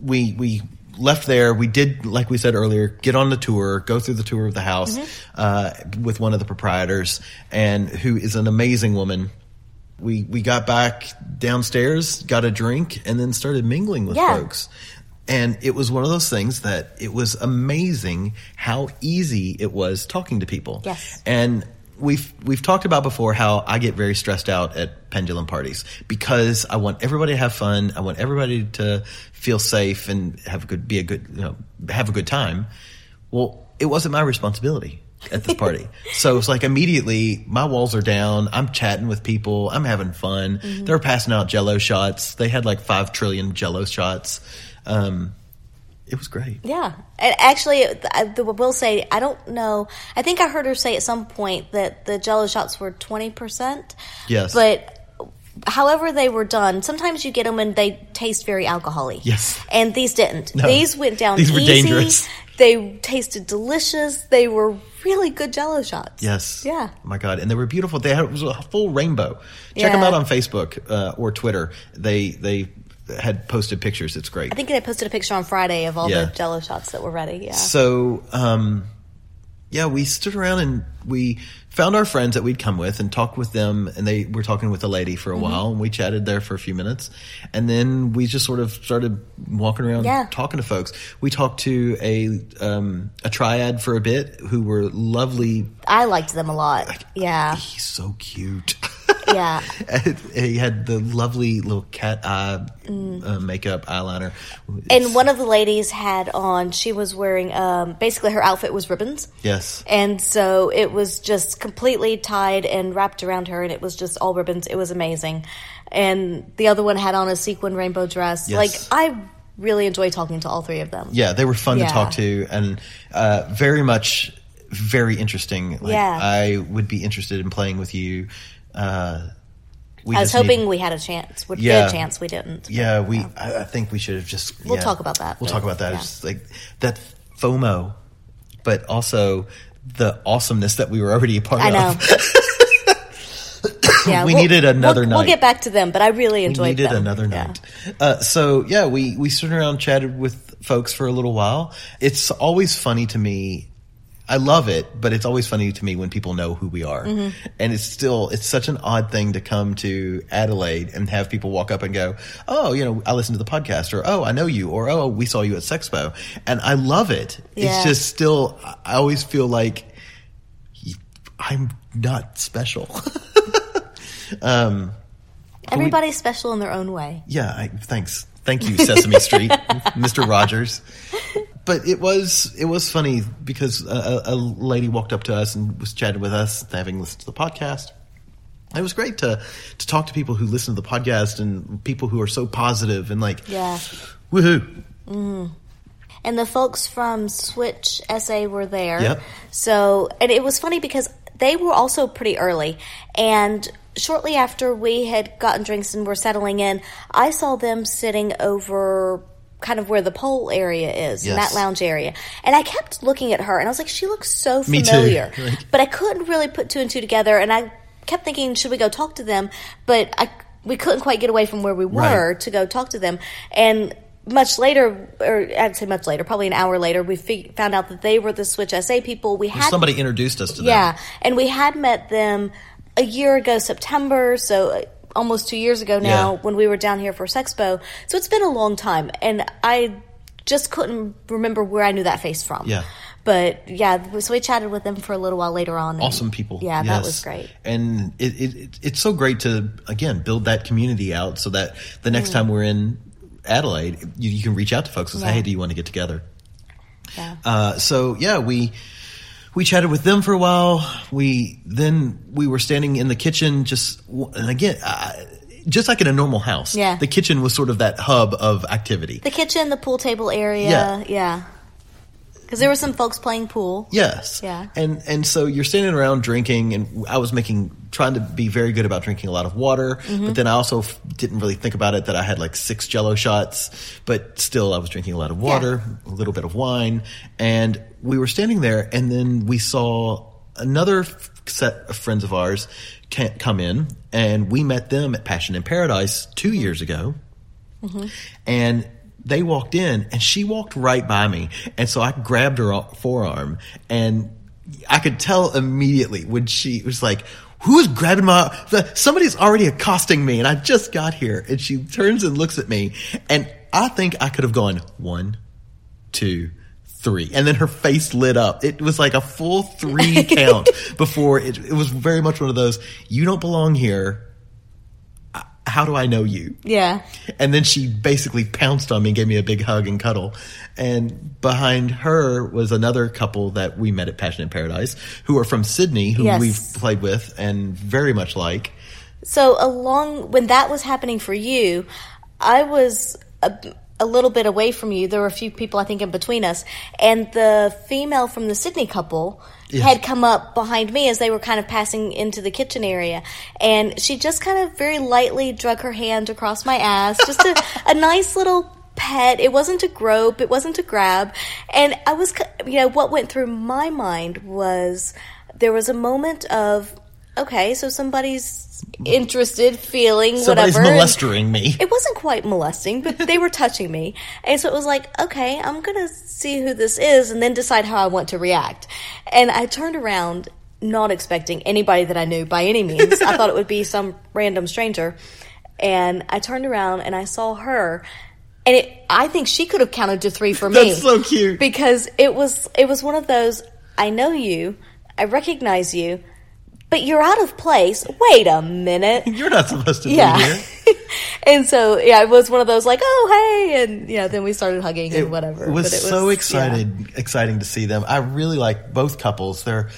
we we left there. We did, like we said earlier, get on the tour, go through the tour of the house Mm-hmm. uh, with one of the proprietors, and who is an amazing woman. We we got back downstairs, got a drink, and then started mingling with Yeah. folks. And it was one of those things that it was amazing how easy it was talking to people. Yes. And we've we've talked about before how I get very stressed out at pendulum parties because I want everybody to have fun. I want everybody to feel safe and have a good be a good you know have a good time. Well, it wasn't my responsibility at this party. <laughs> so it's like immediately my walls are down. I'm chatting with people. I'm having fun. They're passing out jello shots. They had like 5 trillion jello shots. Um it was great. Yeah, and actually, I will say I don't know. I think I heard her say at some point that the Jello shots were twenty percent. Yes. but however they were done, sometimes you get them and they taste very alcoholic. Yes. And these didn't. No. These went down These were easy. dangerous. They tasted delicious. They were really good jello shots. Yes. Yeah. Oh my God, and they were beautiful. They had it was a full rainbow. Check them out on Facebook uh, or Twitter. They they had posted pictures. It's great. I think they posted a picture on Friday of all Yeah. the jello shots that were ready. Yeah. So, um, yeah, we stood around and we found our friends that we'd come with and talked with them. And they were talking with a lady for a Mhm. while, and we chatted there for a few minutes. And then we just sort of started walking around Yeah. talking to folks. We talked to a um, a triad for a bit who were lovely. I liked them a lot. Yeah. He's so cute. <laughs> Yeah. <laughs> he had the lovely little cat eye Mm. uh, makeup eyeliner. And one of the ladies had on, she was wearing, um, basically her outfit was ribbons. Yes. And so it was just completely tied and wrapped around her, and it was just all ribbons. It was amazing. And the other one had on a sequin rainbow dress. Yes. Like, I really enjoy talking to all three of them. Yeah, they were fun Yeah. to talk to and uh, very much very interesting. Like, Yeah. I would be interested in playing with you. Uh, we I was just need- hoping we had a chance. Would Yeah. a chance. We didn't. Yeah, we. I, I think we should have just. We'll yeah. talk about that, We'll talk about that. yeah. It's just like that FOMO, but also the awesomeness that we were already a part I know. of. <laughs> Yeah, we we'll- needed another we'll, night. We'll get back to them, but I really enjoyed we needed them. another Yeah. night. Uh, so yeah, we we stood around, chatted with folks for a little while. It's always funny to me. I love it, but it's always funny to me when people know who we are. Mhm. And it's still it's such an odd thing to come to Adelaide and have people walk up and go, "Oh, you know, I listened to the podcast," or "Oh, I know you," or "Oh, we saw you at Sexpo," and I love it. Yeah. It's just still, I always feel like I'm not special. <laughs> um, but we- Everybody's special in their own way. yeah, I, thanks. Thank you, Sesame Street, <laughs> Mr. Rogers. But it was it was funny because a, a lady walked up to us and was chatting with us, having listened to the podcast. It was great to to talk to people who listen to the podcast and people who are so positive and like, Yeah. woohoo! Mm. And the folks from Switch SA were there. Yep. So, and it was funny because they were also pretty early. And shortly after we had gotten drinks and were settling in, I saw them sitting over kind of where the pole area is, in that lounge area. And I kept looking at her and I was like, she looks so familiar. <laughs> Like- But I couldn't really put two and two together. And I kept thinking, should we go talk to them? But I, we couldn't quite get away from where we were Right. to go talk to them. And much later, or I'd say much later, probably an hour later, we fig- found out that they were the Switch SA people. We had Somebody introduced us to them. yeah, and we had met them a year ago, September, so uh, almost two years ago now, Yeah. when we were down here for Sexpo. So it's been a long time, and I just couldn't remember where I knew that face from. Yeah. But yeah, so we chatted with them for a little while later on. awesome people. Yeah, that was great. And it, it, it it's so great to again build that community out so that the next Mm. time we're in Adelaide, you, you can reach out to folks and say, Yeah. "Hey, do you want to get together?" Yeah. Uh, so yeah, we we chatted with them for a while. We then we were standing in the kitchen, just and again, just like in a normal house. Yeah. the kitchen was sort of that hub of activity. The kitchen, the pool table area. Yeah. Yeah. Because there were some folks playing pool. Yes. Yeah. And and so you're standing around drinking, and I was making trying to be very good about drinking a lot of water, Mhm. but then I also f- didn't really think about it that I had like six Jello shots, but still I was drinking a lot of water, a little bit of wine, and we were standing there, and then we saw another f- set of friends of ours ca- come in, and we met them at Passion in Paradise two years ago Mm-hmm. and they walked in and she walked right by me. And so i grabbed her forearm and i could tell immediately when she was like who's grabbing my the, somebody's already accosting me and i just got here. And she turns and looks at me and i think i could have gone one two three. And then her face lit up. It was like a full three <laughs> count before it, it was very much one of those you don't belong here how do i know you Yeah. and then she basically pounced on me and gave me a big hug and cuddle. And behind her was another couple that we met at Passion in Paradise who are from Sydney, who Yes. we've played with and very much like. So along when that was happening for you, I was a little bit away from you. There were a few people, I think, in between us. And the female from the Sydney couple had come up behind me as they were kind of passing into the kitchen area. And she just kind of very lightly drug her hand across my ass. Just a, <laughs> a nice little pet. It wasn't a grope. It wasn't a grab. And I was, you know, what went through my mind was there was a moment of, okay, so somebody's interested, feeling, Somebody's whatever. molesting me. it wasn't quite molesting, but they were touching me. And so it was like, okay, I'm going to see who this is and then decide how I want to react. And I turned around, not expecting anybody that I knew by any means. I thought it would be some random stranger. And I turned around and I saw her. And it, I think she could have counted to three for me. That's so cute. Because it was, it was one of those, I know you, I recognize you, but you're out of place. Wait a minute. <laughs> You're not supposed to Yeah. be here. <laughs> and so yeah, it was one of those like, oh hey, and yeah, then we started hugging and whatever. It was, it so yeah. excited, exciting to see them. I really like both couples. They're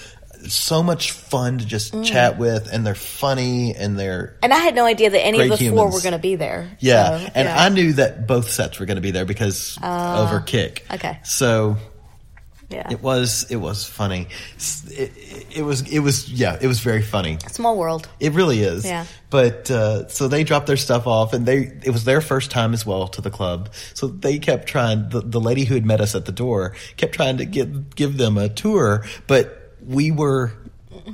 so much fun to just Mm. chat with, and they're funny, and they're And I had no idea that any of the four were going to be there. yeah. So, and yeah. I knew that both sets were going to be there because over Kick. okay. so yeah, it was it was funny. It, it, was it was yeah it was very funny. small world. It really is. Yeah. But uh, so they dropped their stuff off, and they it was their first time as well to the club. So they kept trying. The, the lady who had met us at the door kept trying to get give them a tour, but we were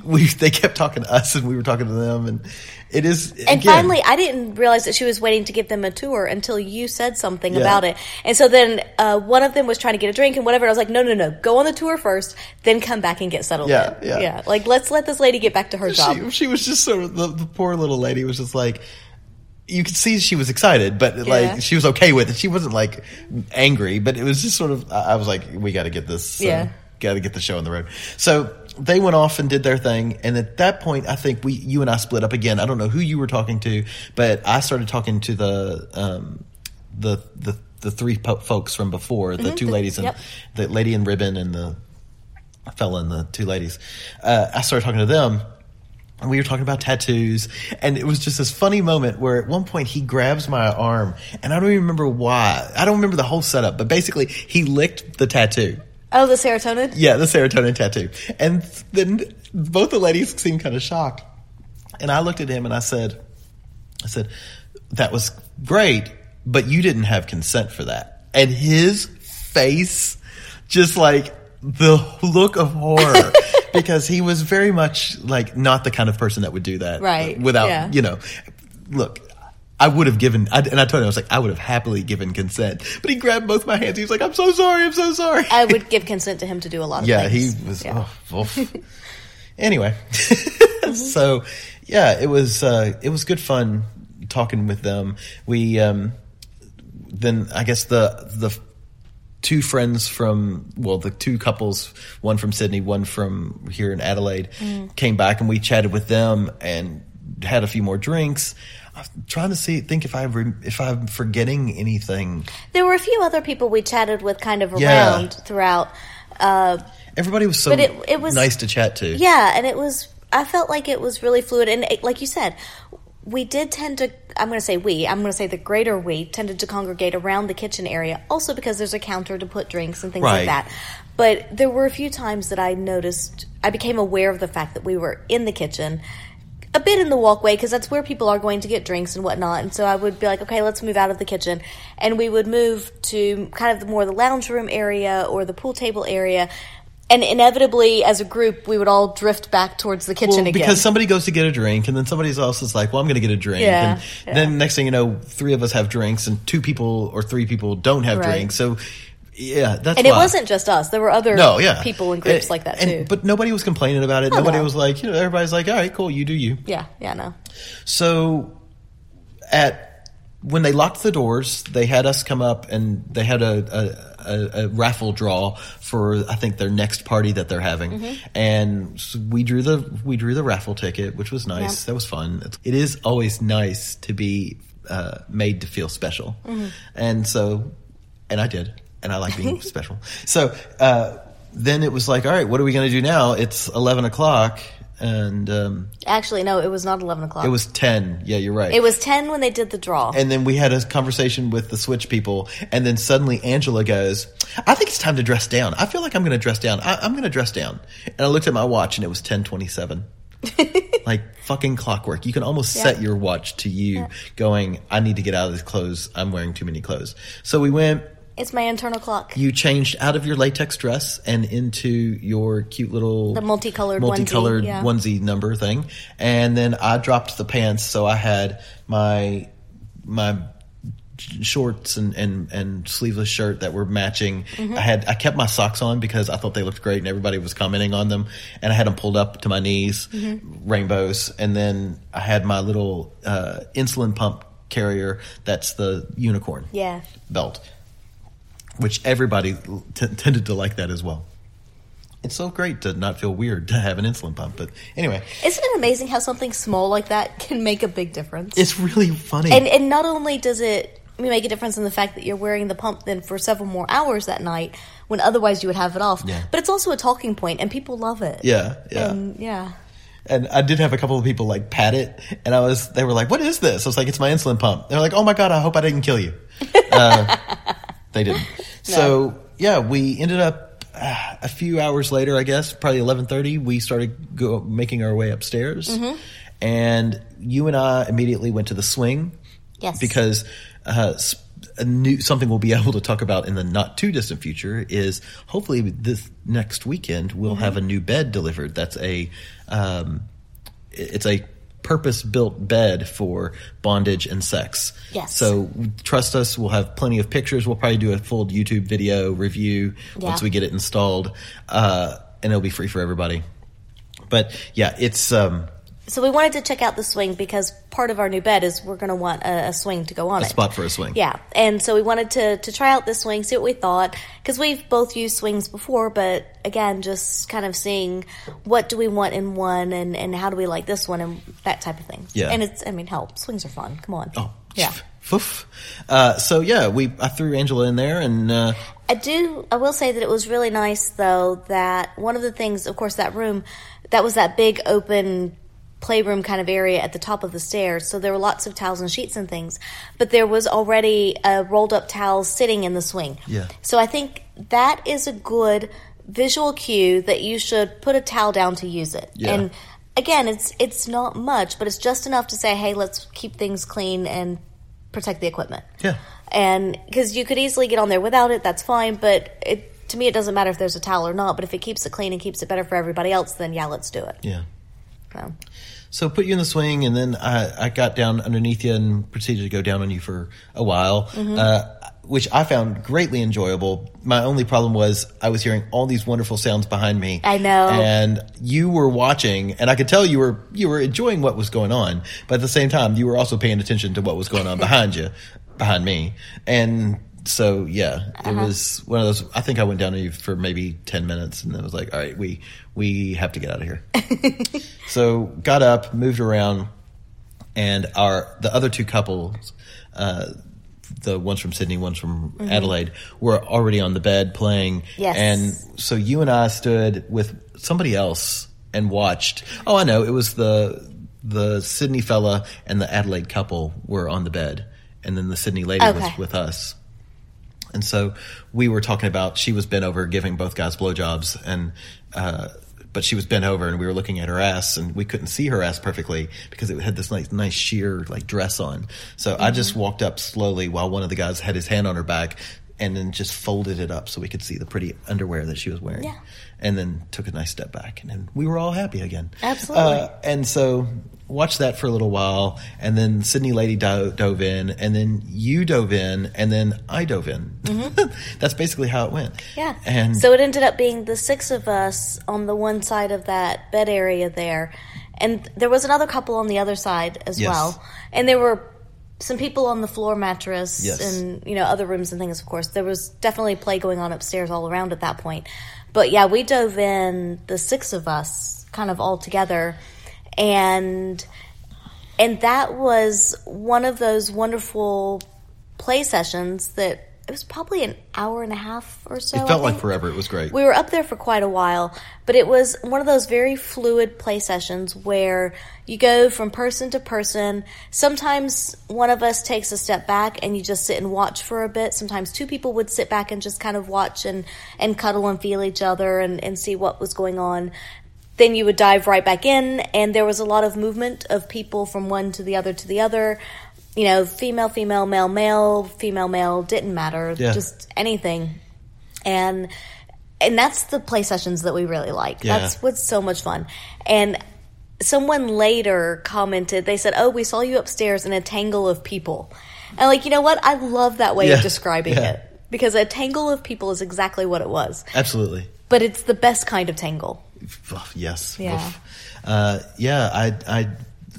we they kept talking to us, and we were talking to them, and it is. And again, finally, I didn't realize that she was waiting to give them a tour until you said something Yeah. about it. And so then uh, one of them was trying to get a drink and whatever. I was like, no, no, no, go on the tour first, then come back and get settled Yeah, in. yeah. Like let's let this lady get back to her job. she, she was just sort of the, the poor little lady was just like you could see she was excited but Yeah. like she was okay with it she wasn't like angry but it was just sort of i was like we got to get this uh, Yeah. got to get the show on the road so they went off and did their thing and at that point i think we you and i split up again. I don't know who you were talking to but i started talking to the um the the the three po- folks from before the two the- ladies and yep. the lady in ribbon and the fella and the two ladies. Uh, i started talking to them and we were talking about tattoos and it was just this funny moment where at one point he grabs my arm and i don't even remember why. I don't remember the whole setup but basically he licked the tattoo Oh, the serotonin. yeah the serotonin tattoo and then both the ladies seemed kind of shocked and i looked at him and i said i said that was great but you didn't have consent for that and his face just like the look of horror <laughs> because he was very much like not the kind of person that would do that Right, without yeah. you know look I would have given, I, and I told him, I was like, I would have happily given consent. But he grabbed both my hands. He was like, I'm so sorry, I'm so sorry. I would give consent to him to do a lot of yeah, he was, Yeah. oh, <laughs> anyway. <laughs> so, yeah, it was, uh, it was good fun talking with them. We, um, then I guess the, the two friends from, well, the two couples, one from Sydney, one from here in Adelaide, came back and we chatted with them and had a few more drinks. I'm trying to see, think if I re- if I'm forgetting anything. There were a few other people we chatted with kind of Yeah. around throughout. Uh, Everybody was so But it- it was- nice to chat to. yeah, and it was. I felt like it was really fluid, and it, like you said, we did tend to. I'm going to say we. I'm going to say the greater we tended to congregate around the kitchen area, also because there's a counter to put drinks and things Right. like that. But there were a few times that I noticed. I became aware of the fact that we were in the kitchen. A bit in the walkway because that's where people are going to get drinks and whatnot, and so I would be like, okay, let's move out of the kitchen, and we would move to kind of the more the lounge room area or the pool table area, and inevitably, as a group, we would all drift back towards the kitchen Well, again. because somebody goes to get a drink, and then somebody else is like, "Well, I'm going to get a drink," Yeah, and yeah. then next thing you know, three of us have drinks, and two people or three people don't have Right. drinks. So, yeah, that's and it why. wasn't just us; there were other no, yeah, people in groups And- like that and- too. But nobody was complaining about it. Oh, nobody no. was like, you know, everybody's like, "All right, cool, you do you." yeah, yeah, no. So at when they locked the doors, they had us come up and they had a, a, a, a raffle draw for I think their next party that they're having, Mm-hmm. and so we drew the we drew the raffle ticket, which was nice. Yeah. That was fun. It is always nice to be uh, made to feel special, Mm-hmm. and so and I did, and I like being <laughs> special. So uh, then it was like, all right, what are we going to do now? It's eleven o'clock. and um, Actually, no, it was not 11 o'clock. it was ten. Yeah, you're right. It was 10 when they did the draw. and then we had a conversation with the Switch people, and then suddenly Angela goes, "I think it's time to dress down. I feel like I'm going to dress down. I, I'm going to dress down." And I looked at my watch, and it was ten twenty seven. <laughs> like fucking clockwork. You can almost set your watch to you going, "I need to get out of these clothes. I'm wearing too many clothes." So we went. It's my internal clock. You changed out of your latex dress and into your cute little The multicolored onesie, multicolored yeah. onesie number thing, and then I dropped the pants, so I had my my shorts and, and, and sleeveless shirt that were matching. Mm-hmm. I had I kept my socks on because I thought they looked great and everybody was commenting on them, and I had them pulled up to my knees, Mm-hmm. rainbows, and then I had my little uh, insulin pump carrier. That's the unicorn Yeah. belt, which everybody t- tended to like that as well. It's so great to not feel weird to have an insulin pump, but anyway, Isn't it amazing how something small like that can make a big difference? it's really funny. and and not only does it make a difference in the fact that you're wearing the pump then for several more hours that night when otherwise you would have it off, Yeah. but it's also a talking point and people love it. yeah, yeah. And yeah. And I did have a couple of people like pat it, and I was they were like, "What is this?" I was like, "It's my insulin pump." They're like, "Oh my god, I hope I didn't kill you." <laughs> Uh, they didn't. <laughs> So yeah, we ended up uh, a few hours later, I guess, probably eleven thirty. We started go, making our way upstairs, Mm-hmm. and you and I immediately went to the swing. Yes. because uh, new something we'll be <laughs> able to talk about in the not too distant future is hopefully this next weekend we'll Mm-hmm. have a new bed delivered. That's a um, it's a purpose built bed for bondage and sex. Yes. So trust us, we'll have plenty of pictures. We'll probably do a full YouTube video review once we get it installed, uh, and it'll be free for everybody. But yeah, it's um, So we wanted to check out the swing because part of our new bed is we're going to want a, a swing to go on a it. spot for a swing. Yeah, and so we wanted to to try out this swing, see what we thought, because we've both used swings before, but again, just kind of seeing what do we want in one, and and how do we like this one, and that type of thing. Yeah. and it's I mean, hell, swings are fun. Come on. Oh, yeah. Foof. Uh, so yeah, we I threw Angela in there, and uh, I do. I will say that it was really nice, though. That one of the things, of course, that room, that was that big open playroom kind of area at the top of the stairs. So there were lots of towels and sheets and things, but there was already a rolled up towel sitting in the swing. Yeah. So I think that is a good visual cue that you should put a towel down to use it. Yeah. And again, it's it's not much, but it's just enough to say, hey, let's keep things clean and protect the equipment yeah, and because you could easily get on there without it that's fine but it to me it doesn't matter if there's a towel or not but if it keeps it clean and keeps it better for everybody else then yeah let's do it yeah. So, So put you in the swing, and then I, I got down underneath you and proceeded to go down on you for a while, Mm-hmm. uh, which I found greatly enjoyable. My only problem was I was hearing all these wonderful sounds behind me. I know. and you were watching, and I could tell you were you were enjoying what was going on, but at the same time, you were also paying attention to what was going on <laughs> behind you, behind me, and. So yeah, it Uh-huh. was one of those. I think I went down you for maybe ten minutes, and then was like, "All right, we we have to get out of here." <laughs> So got up, moved around, and our the other two couples, uh, the ones from Sydney, ones from Adelaide, were already on the bed playing. Yes. And so you and I stood with somebody else and watched. Oh, I know. It was the the Sydney fella and the Adelaide couple were on the bed, and then the Sydney lady was with us. And so we were talking about she was bent over giving both guys blowjobs and uh but she was bent over and we were looking at her ass and we couldn't see her ass perfectly because it had this nice nice sheer like dress on. So I just walked up slowly while one of the guys had his hand on her back and then just folded it up so we could see the pretty underwear that she was wearing. Yeah. And then took a nice step back and then we were all happy again. Absolutely. Uh, and so watched that for a little while and then Sydney Lady do- dove in and then you dove in and then I dove in. <laughs> That's basically how it went. Mm-hmm. yeah And so it ended up being the six of us on the one side of that bed area there and there was another couple on the other side as Yes. well and there were some people on the floor mattress Yes. and you know other rooms and things of course there was definitely play going on upstairs all around at that point but yeah we dove in the six of us kind of all together and and that was one of those wonderful play sessions that it was probably an hour and a half or so. It felt like forever. It was great. We were up there for quite a while, but it was one of those very fluid play sessions where you go from person to person. Sometimes one of us takes a step back and you just sit and watch for a bit. Sometimes two people would sit back and just kind of watch and, and cuddle and feel each other and, and see what was going on. Then you would dive right back in, and there was a lot of movement of people from one to the other to the other. You know, female, female, male, male, female, male, didn't matter. Yeah. Just anything and and that's the play sessions that we really like. Yeah. That's what's so much fun. And someone later commented, they said, "Oh, we saw you upstairs in a tangle of people." And like, you know what? I love that way Yeah. of describing it because a tangle of people is exactly what it was. Absolutely. But it's the best kind of tangle. Yes. Yeah. Uh, yeah. I, I,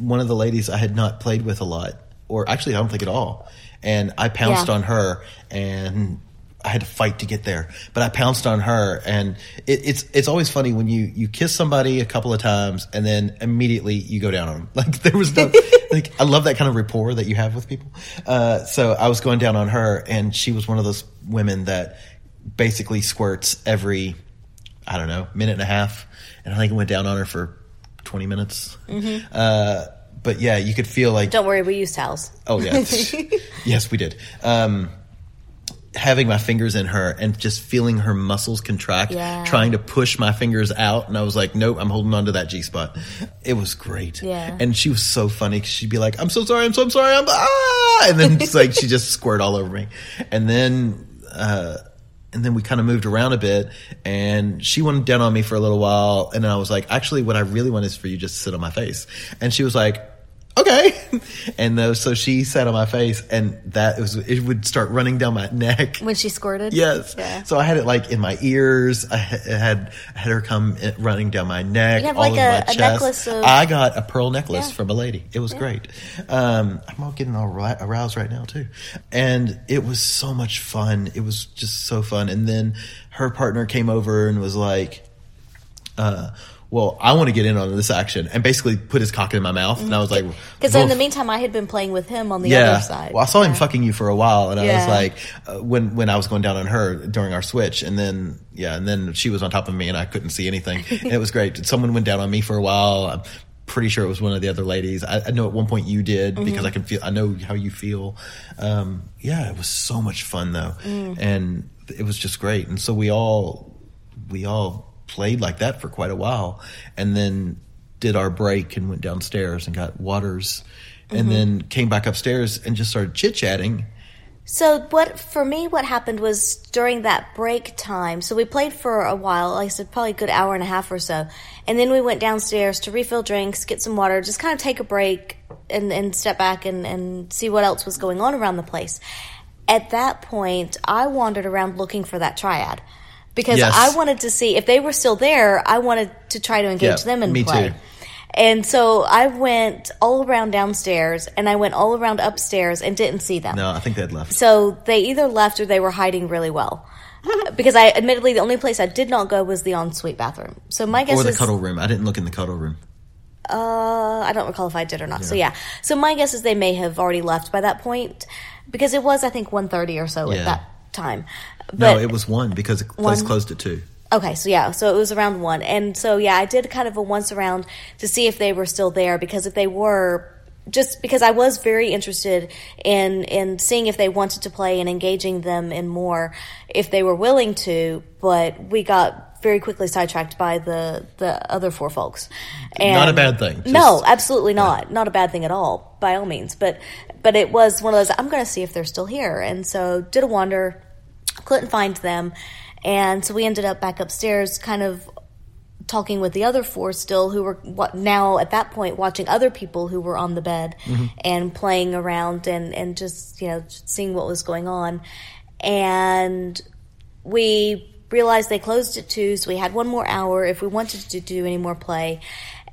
one of the ladies I had not played with a lot, or actually I don't think at all. And I pounced Yeah. on her and I had to fight to get there, but I pounced on her and it, it's, it's always funny when you, you kiss somebody a couple of times and then immediately you go down on them. <laughs> Like there was no, <laughs> like, I love that kind of rapport that you have with people. Uh, so I was going down on her and she was one of those women that basically squirts every, I don't know, minute and a half. And I think it went down on her for 20 minutes. Uh, but yeah, you could feel like, Don't worry, we use towels. oh yeah, <laughs> yes, we did. Um, having my fingers in her and just feeling her muscles contract, Yeah. trying to push my fingers out. And I was like, nope, I'm holding on to that G spot. It was great. Yeah. And she was so funny she'd be like, I'm so sorry, I'm so sorry, I'm, ah! And then it's like, she just <laughs> squirted all over me. And then, uh, and then we kind of moved around a bit and she went down on me for a little while. And then I was like, actually, what I really want is for you just to sit on my face. And she was like, okay. <laughs> And uh, so she sat on my face and that was, it would start running down my neck. When she squirted? Yes. Yeah. So I had it like in my ears. I had I had her come running down my neck, You have all like a- my chest. necklace of- I got a pearl necklace Yeah. from a lady. It was great. Um, I'm all getting all aroused right now too, and it was so much fun. It was just so fun. And then her partner came over and was like, uh, "Well, I want to get in on this action," and basically put his cock in my mouth. And I was like, Because in the meantime, I had been playing with him on the yeah. other side. Well, I saw him Yeah. fucking you for a while, and I was like, uh, when when I was going down on her during our switch, and then yeah, and then she was on top of me, and I couldn't see anything. and <laughs> it was great. Someone went down on me for a while. I'm pretty sure it was one of the other ladies. I, I know at one point you did Mm-hmm. because I can feel. I know how you feel. Um, yeah, it was so much fun though, Mm. and it was just great. And so we all we all played like that for quite a while, and then did our break and went downstairs and got waters, Mm-hmm. and then came back upstairs and just started chit chatting. So what for me what happened was during that break time. So we played for a while, like I said, probably a good hour and a half or so, and then we went downstairs to refill drinks, get some water, just kind of take a break and, and step back and, and see what else was going on around the place. At that point, I wandered around looking for that triad because Yes. I wanted to see if they were still there. I wanted to try to engage Yeah, them in me play. too. And so I went all around downstairs and I went all around upstairs and didn't see them. No, I think they'd left. So they either left or they were hiding really well. <laughs> because I admittedly the only place I did not go was the ensuite bathroom. So my guess Or the is cuddle room. I didn't look in the cuddle room. uh I don't recall if I did or not. So yeah. So my guess is they may have already left by that point because it was I think 1:30 or so Yeah. at that time. No, it was one because the place One? closed at two. Okay, so yeah, so it was around one, and so yeah, I did kind of a once around to see if they were still there because if they were, just because I was very interested in in seeing if they wanted to play and engaging them in more, if they were willing to, but we got very quickly sidetracked by the the other four folks. And Not a bad thing, no, absolutely not. Not a bad thing at all, by all means. But but it was one of those. I'm going to see if they're still here, and so did a wander, couldn't find them, and so we ended up back upstairs, kind of talking with the other four still, who were now at that point watching other people who were on the bed mm-hmm. and playing around and and just you know seeing what was going on, and we realized they closed at two, so we had one more hour if we wanted to do any more play.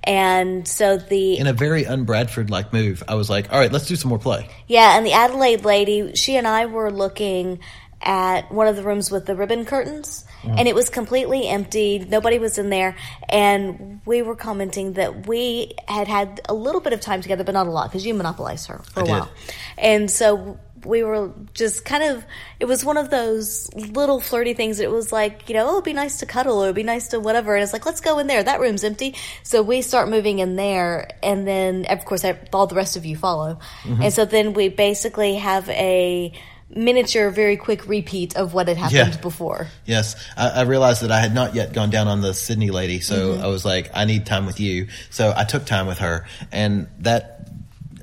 And so the In a very un-Bradford like move, I was like, all right, let's do some more play. yeah, and the Adelaide lady, she and I were looking at one of the rooms with the ribbon curtains, and it was completely empty. Nobody was in there, and we were commenting that we had had a little bit of time together, but not a lot because you monopolized her for a did. while, and so we were just kind of it was one of those little flirty things it was like you know oh it'd be nice to cuddle or it'd be nice to whatever and it's like let's go in there that room's empty so we start moving in there and then of course all the rest of you follow Mm-hmm. and so then we basically have a miniature very quick repeat of what had happened Yeah. before Yes, I, I realized that I had not yet gone down on the Sydney lady, so Mm-hmm. I was like, I need time with you. So I took time with her, and that,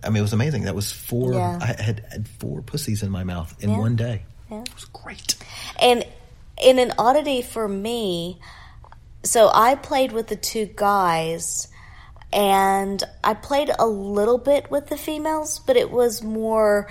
I mean, it was amazing. That was four. Yeah. I had, had four pussies in my mouth in Yeah. one day. Yeah. It was great. And in an oddity for me, so I played with the two guys, and I played a little bit with the females, but it was more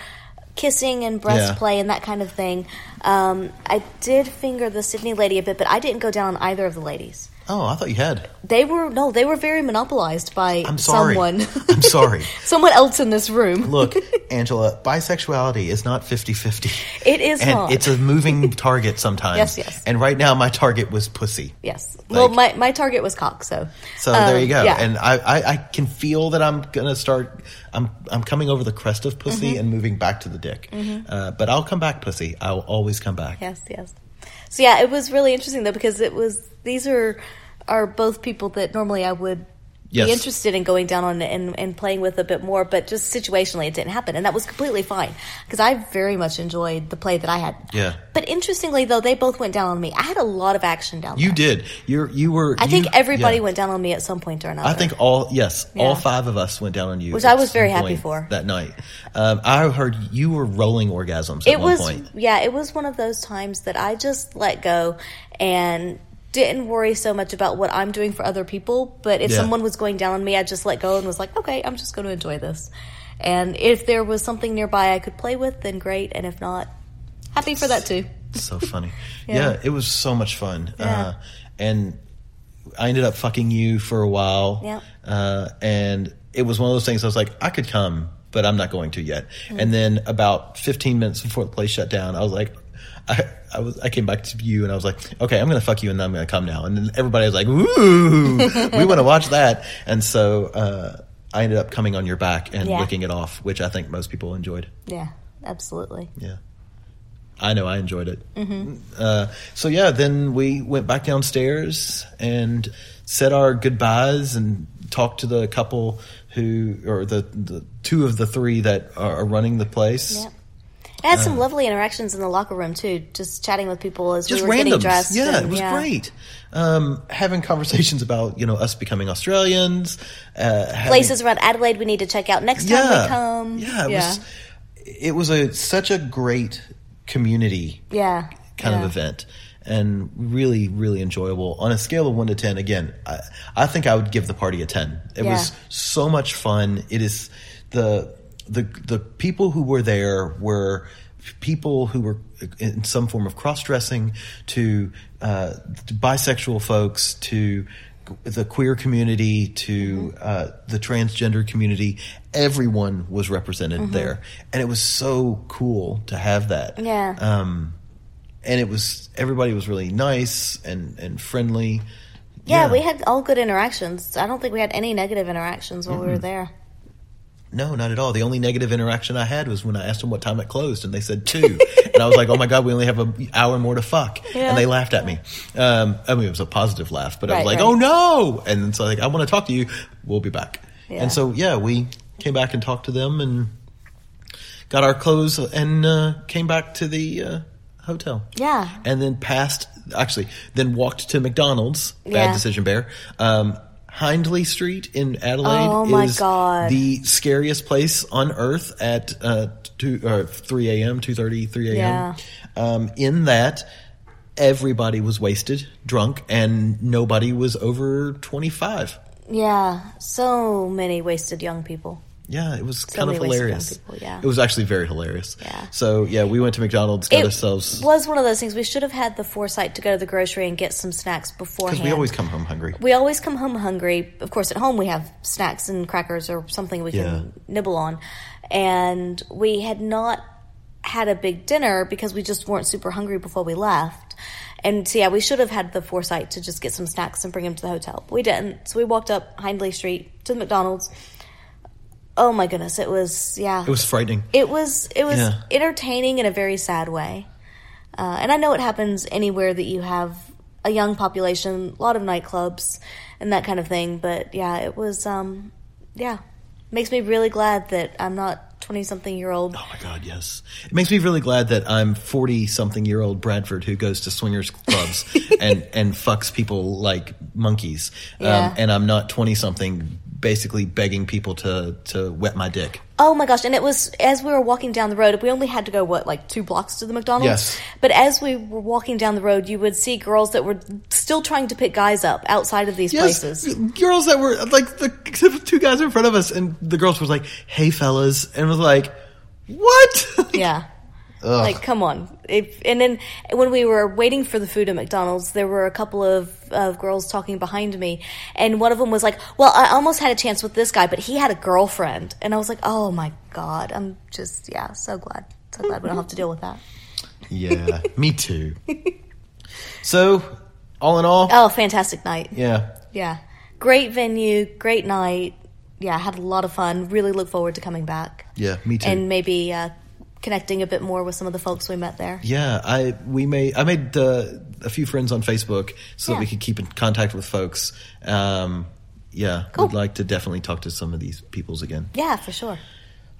kissing and breast Yeah. play and that kind of thing. Um, I did finger the Sydney lady a bit, but I didn't go down on either of the ladies. Oh, I thought you had. They were no, they were very monopolized by I'm sorry. someone, I'm sorry. <laughs> someone else in this room. Look, <laughs> Angela, bisexuality is not 50-50. It is and not. it's a moving <laughs> target sometimes. Yes, yes. And right now, my target was pussy. yes. well, my my target was cock, so So there um, you go. Yeah. And I, I, I can feel that I'm gonna start. I'm I'm coming over the crest of pussy Mm-hmm. and moving back to the dick. Uh, but I'll come back, pussy. I'll always come back. Yes, yes. So yeah, it was really interesting though because it was these are are both people that normally I would Yes. be interested in going down on and, and playing with a bit more, but just situationally it didn't happen, and that was completely fine because I very much enjoyed the play that I had. Yeah. But interestingly though, they both went down on me. I had a lot of action down You there. did. You're you were. I think everybody yeah. went down on me at some point or another. I think all yes, Yeah. all five of us went down on you, Which I was very happy for. that night. Um, I heard you were rolling orgasms at it one was point. yeah it was one of those times that i just let go and didn't worry so much about what i'm doing for other people but if Yeah. someone was going down on me i just let go and was like okay i'm just going to enjoy this and if there was something nearby i could play with then great and if not happy for that too so funny. <laughs> Yeah. yeah. it was so much fun. Yeah. Uh, and I ended up fucking you for a while. Yeah. Uh, and it was one of those things I was like, I could come, but I'm not going to yet. Mm. And then about 15 minutes before the place shut down, I was like, I, I was, I came back to you and I was like, okay, I'm going to fuck you and then I'm going to come now. And then everybody was like, ooh, we want to watch that. And so, uh, I ended up coming on your back and Yeah. licking it off, which I think most people enjoyed. yeah absolutely Yeah. I know I enjoyed it. Mm-hmm. Uh, so yeah, then we went back downstairs and said our goodbyes and talked to the couple who, or the, the two of the three that are, running the place. Yeah. I had some lovely interactions in the locker room too, just chatting with people as Uh. Just we were getting dressed. Yeah, and- it was great. Um, having conversations about, you know, us becoming Australians, uh, having- Places around Adelaide we need to check out next time yeah, we come. Yeah, it was, it was a, such a great community yeah, kind yeah. of event and really really enjoyable on a scale of 1 to 10 again I, I think i would give the party a 10 it Yeah. was so much fun it is the the the people who were there were people who were in some form of cross-dressing to uh, to bisexual folks to the queer community to Mm-hmm. uh, the transgender community everyone was represented there and it was so cool to have that Mm-hmm. Yeah. um, and it was everybody was really nice and and friendly. Yeah, we had all good interactions. I don't think we had any negative interactions while we were there. No, not at all. The only negative interaction I had was when I asked them what time it closed, and they said two, <laughs> and I was like, "Oh my god, we only have an hour more to fuck," Yeah. and they laughed at me. Um, I mean, it was a positive laugh, but I was like, right. "Oh no!" And so like, I want to talk to you. We'll be back. Yeah. And so yeah, we came back and talked to them and got our clothes and uh, came back to the uh, hotel. Yeah. and then passed actually then walked to McDonald's. Bad Yeah. decision, Bear. Um, Hindley Street in Adelaide Oh, my is God. the scariest place on earth at uh, two or three a.m., two thirty, three a.m. Yeah. Um, in that. Everybody was wasted, drunk, and nobody was over 25. Yeah, so many wasted young people. Yeah, it was So kind of many wasted young hilarious. people, yeah. It was actually very hilarious. Yeah. So, yeah, we went to McDonald's, got ourselves It ourselves. was one of those things. We should have had the foresight to go to the grocery and get some snacks beforehand. Because we always come home hungry. We always come home hungry. Of course, at home we have snacks and crackers or something we Yeah. can nibble on. And we had not had a big dinner because we just weren't super hungry before we left. And so, yeah, we should have had the foresight to just get some snacks and bring them to the hotel. We didn't. So we walked up Hindley Street to the McDonald's, oh my goodness, it was yeah. It was frightening. It was it was Yeah. entertaining in a very sad way, uh, and I know it happens anywhere that you have a young population, a lot of nightclubs and that kind of thing. But yeah, it was um, yeah, makes me really glad that I'm not twenty something year old. Oh my God, yes. It makes me really glad that I'm 40 something year old Bradford who goes to swingers clubs <laughs> and, and fucks people like monkeys. Yeah. Um, and I'm not 20 something basically begging people to, to wet my dick. Oh my gosh! And it was as we were walking down the road. We only had to go what, like two blocks to the McDonald's. Yes. But as we were walking down the road, you would see girls that were still trying to pick guys up outside of these places. Girls that were like the two guys in front of us, and the girls was like, "Hey, fellas," and was like, "What?" <laughs> Yeah. Like, come on. If, and then when we were waiting for the food at McDonald's, there were a couple of, of girls talking behind me. And one of them was like, Well, I almost had a chance with this guy, but he had a girlfriend. And I was like, Oh my God. I'm just, yeah, so glad. So glad we don't have to deal with that. yeah, me too. <laughs> So, all in all, Oh, fantastic night. yeah, Yeah. Great venue, great night. Yeah, had a lot of fun. Really look forward to coming back. yeah, me too. And maybe uh, connecting a bit more with some of the folks we met there. Yeah, I we made I made uh, a few friends on Facebook so that we could keep in contact with folks. Um, yeah, Cool. we'd like to definitely talk to some of these peoples again. Yeah, for sure.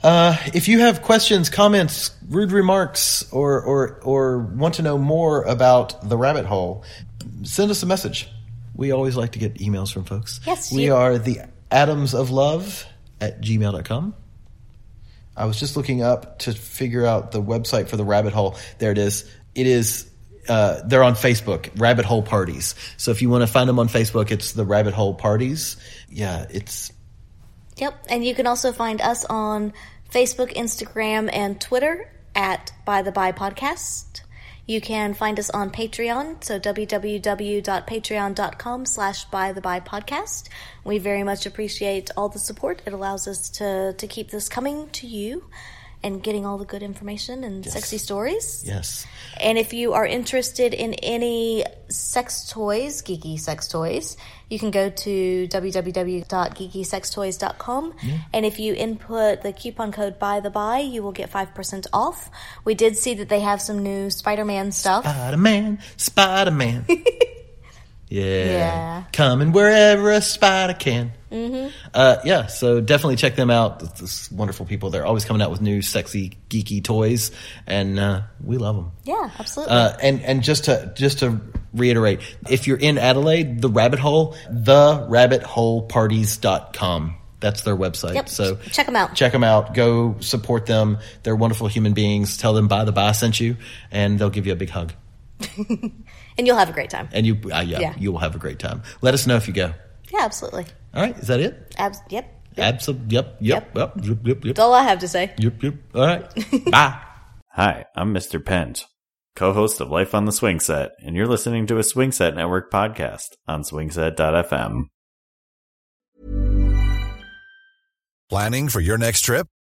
Uh, if you have questions, comments, rude remarks, or or or want to know more about the rabbit hole, send us a message. We always like to get emails from folks. Yes, we you- are the atoms of love at gmail.com. I was just looking up to figure out the website for the rabbit hole. There it is. It is. Uh, they're on Facebook, Rabbit Hole Parties. So if you want to find them on Facebook, it's the Rabbit Hole Parties. Yeah, it's Yep. And you can also find us on Facebook, Instagram, and Twitter at By the By Podcast. You can find us on Patreon, so www.patreon.com slash By the By Podcast. We very much appreciate all the support. It allows us to, to keep this coming to you and getting all the good information and sexy stories. yes. And if you are interested in any sex toys, geeky sex toys, you can go to www.geekysextoys.com. And if you input the coupon code by the by, you will get 5% off. We did see that they have some new Spider Man stuff. Spider Man, Spider Man. <laughs> yeah. Yeah. Coming wherever a spider can. Mm-hmm. Uh, yeah, so definitely check them out. Th- This wonderful people. They're always coming out with new, sexy, geeky toys, and uh, we love them. Yeah, absolutely. Uh, and and just to just to reiterate, if you're in Adelaide, the Rabbit Hole, the rabbitholeparties.com. That's their website. Yep. So them out. Check them out. Go support them. They're wonderful human beings. Tell them by the by I sent you, and they'll give you a big hug. <laughs> and you'll have a great time. And you, uh, yeah, Yeah. you will have a great time. Let us know if you go. Yeah, absolutely. All right, is that it? Abs- yep. Absolutely. Yep. Yep. Yep. Yep. Yep. Yep. That's all I have to say. Yep. Yep. All right. <laughs> Bye. Hi, I'm Mr. Penge, co-host of Life on the Swing Set, and you're listening to a Swing Set Network podcast on swingset.fm. Planning for your next trip?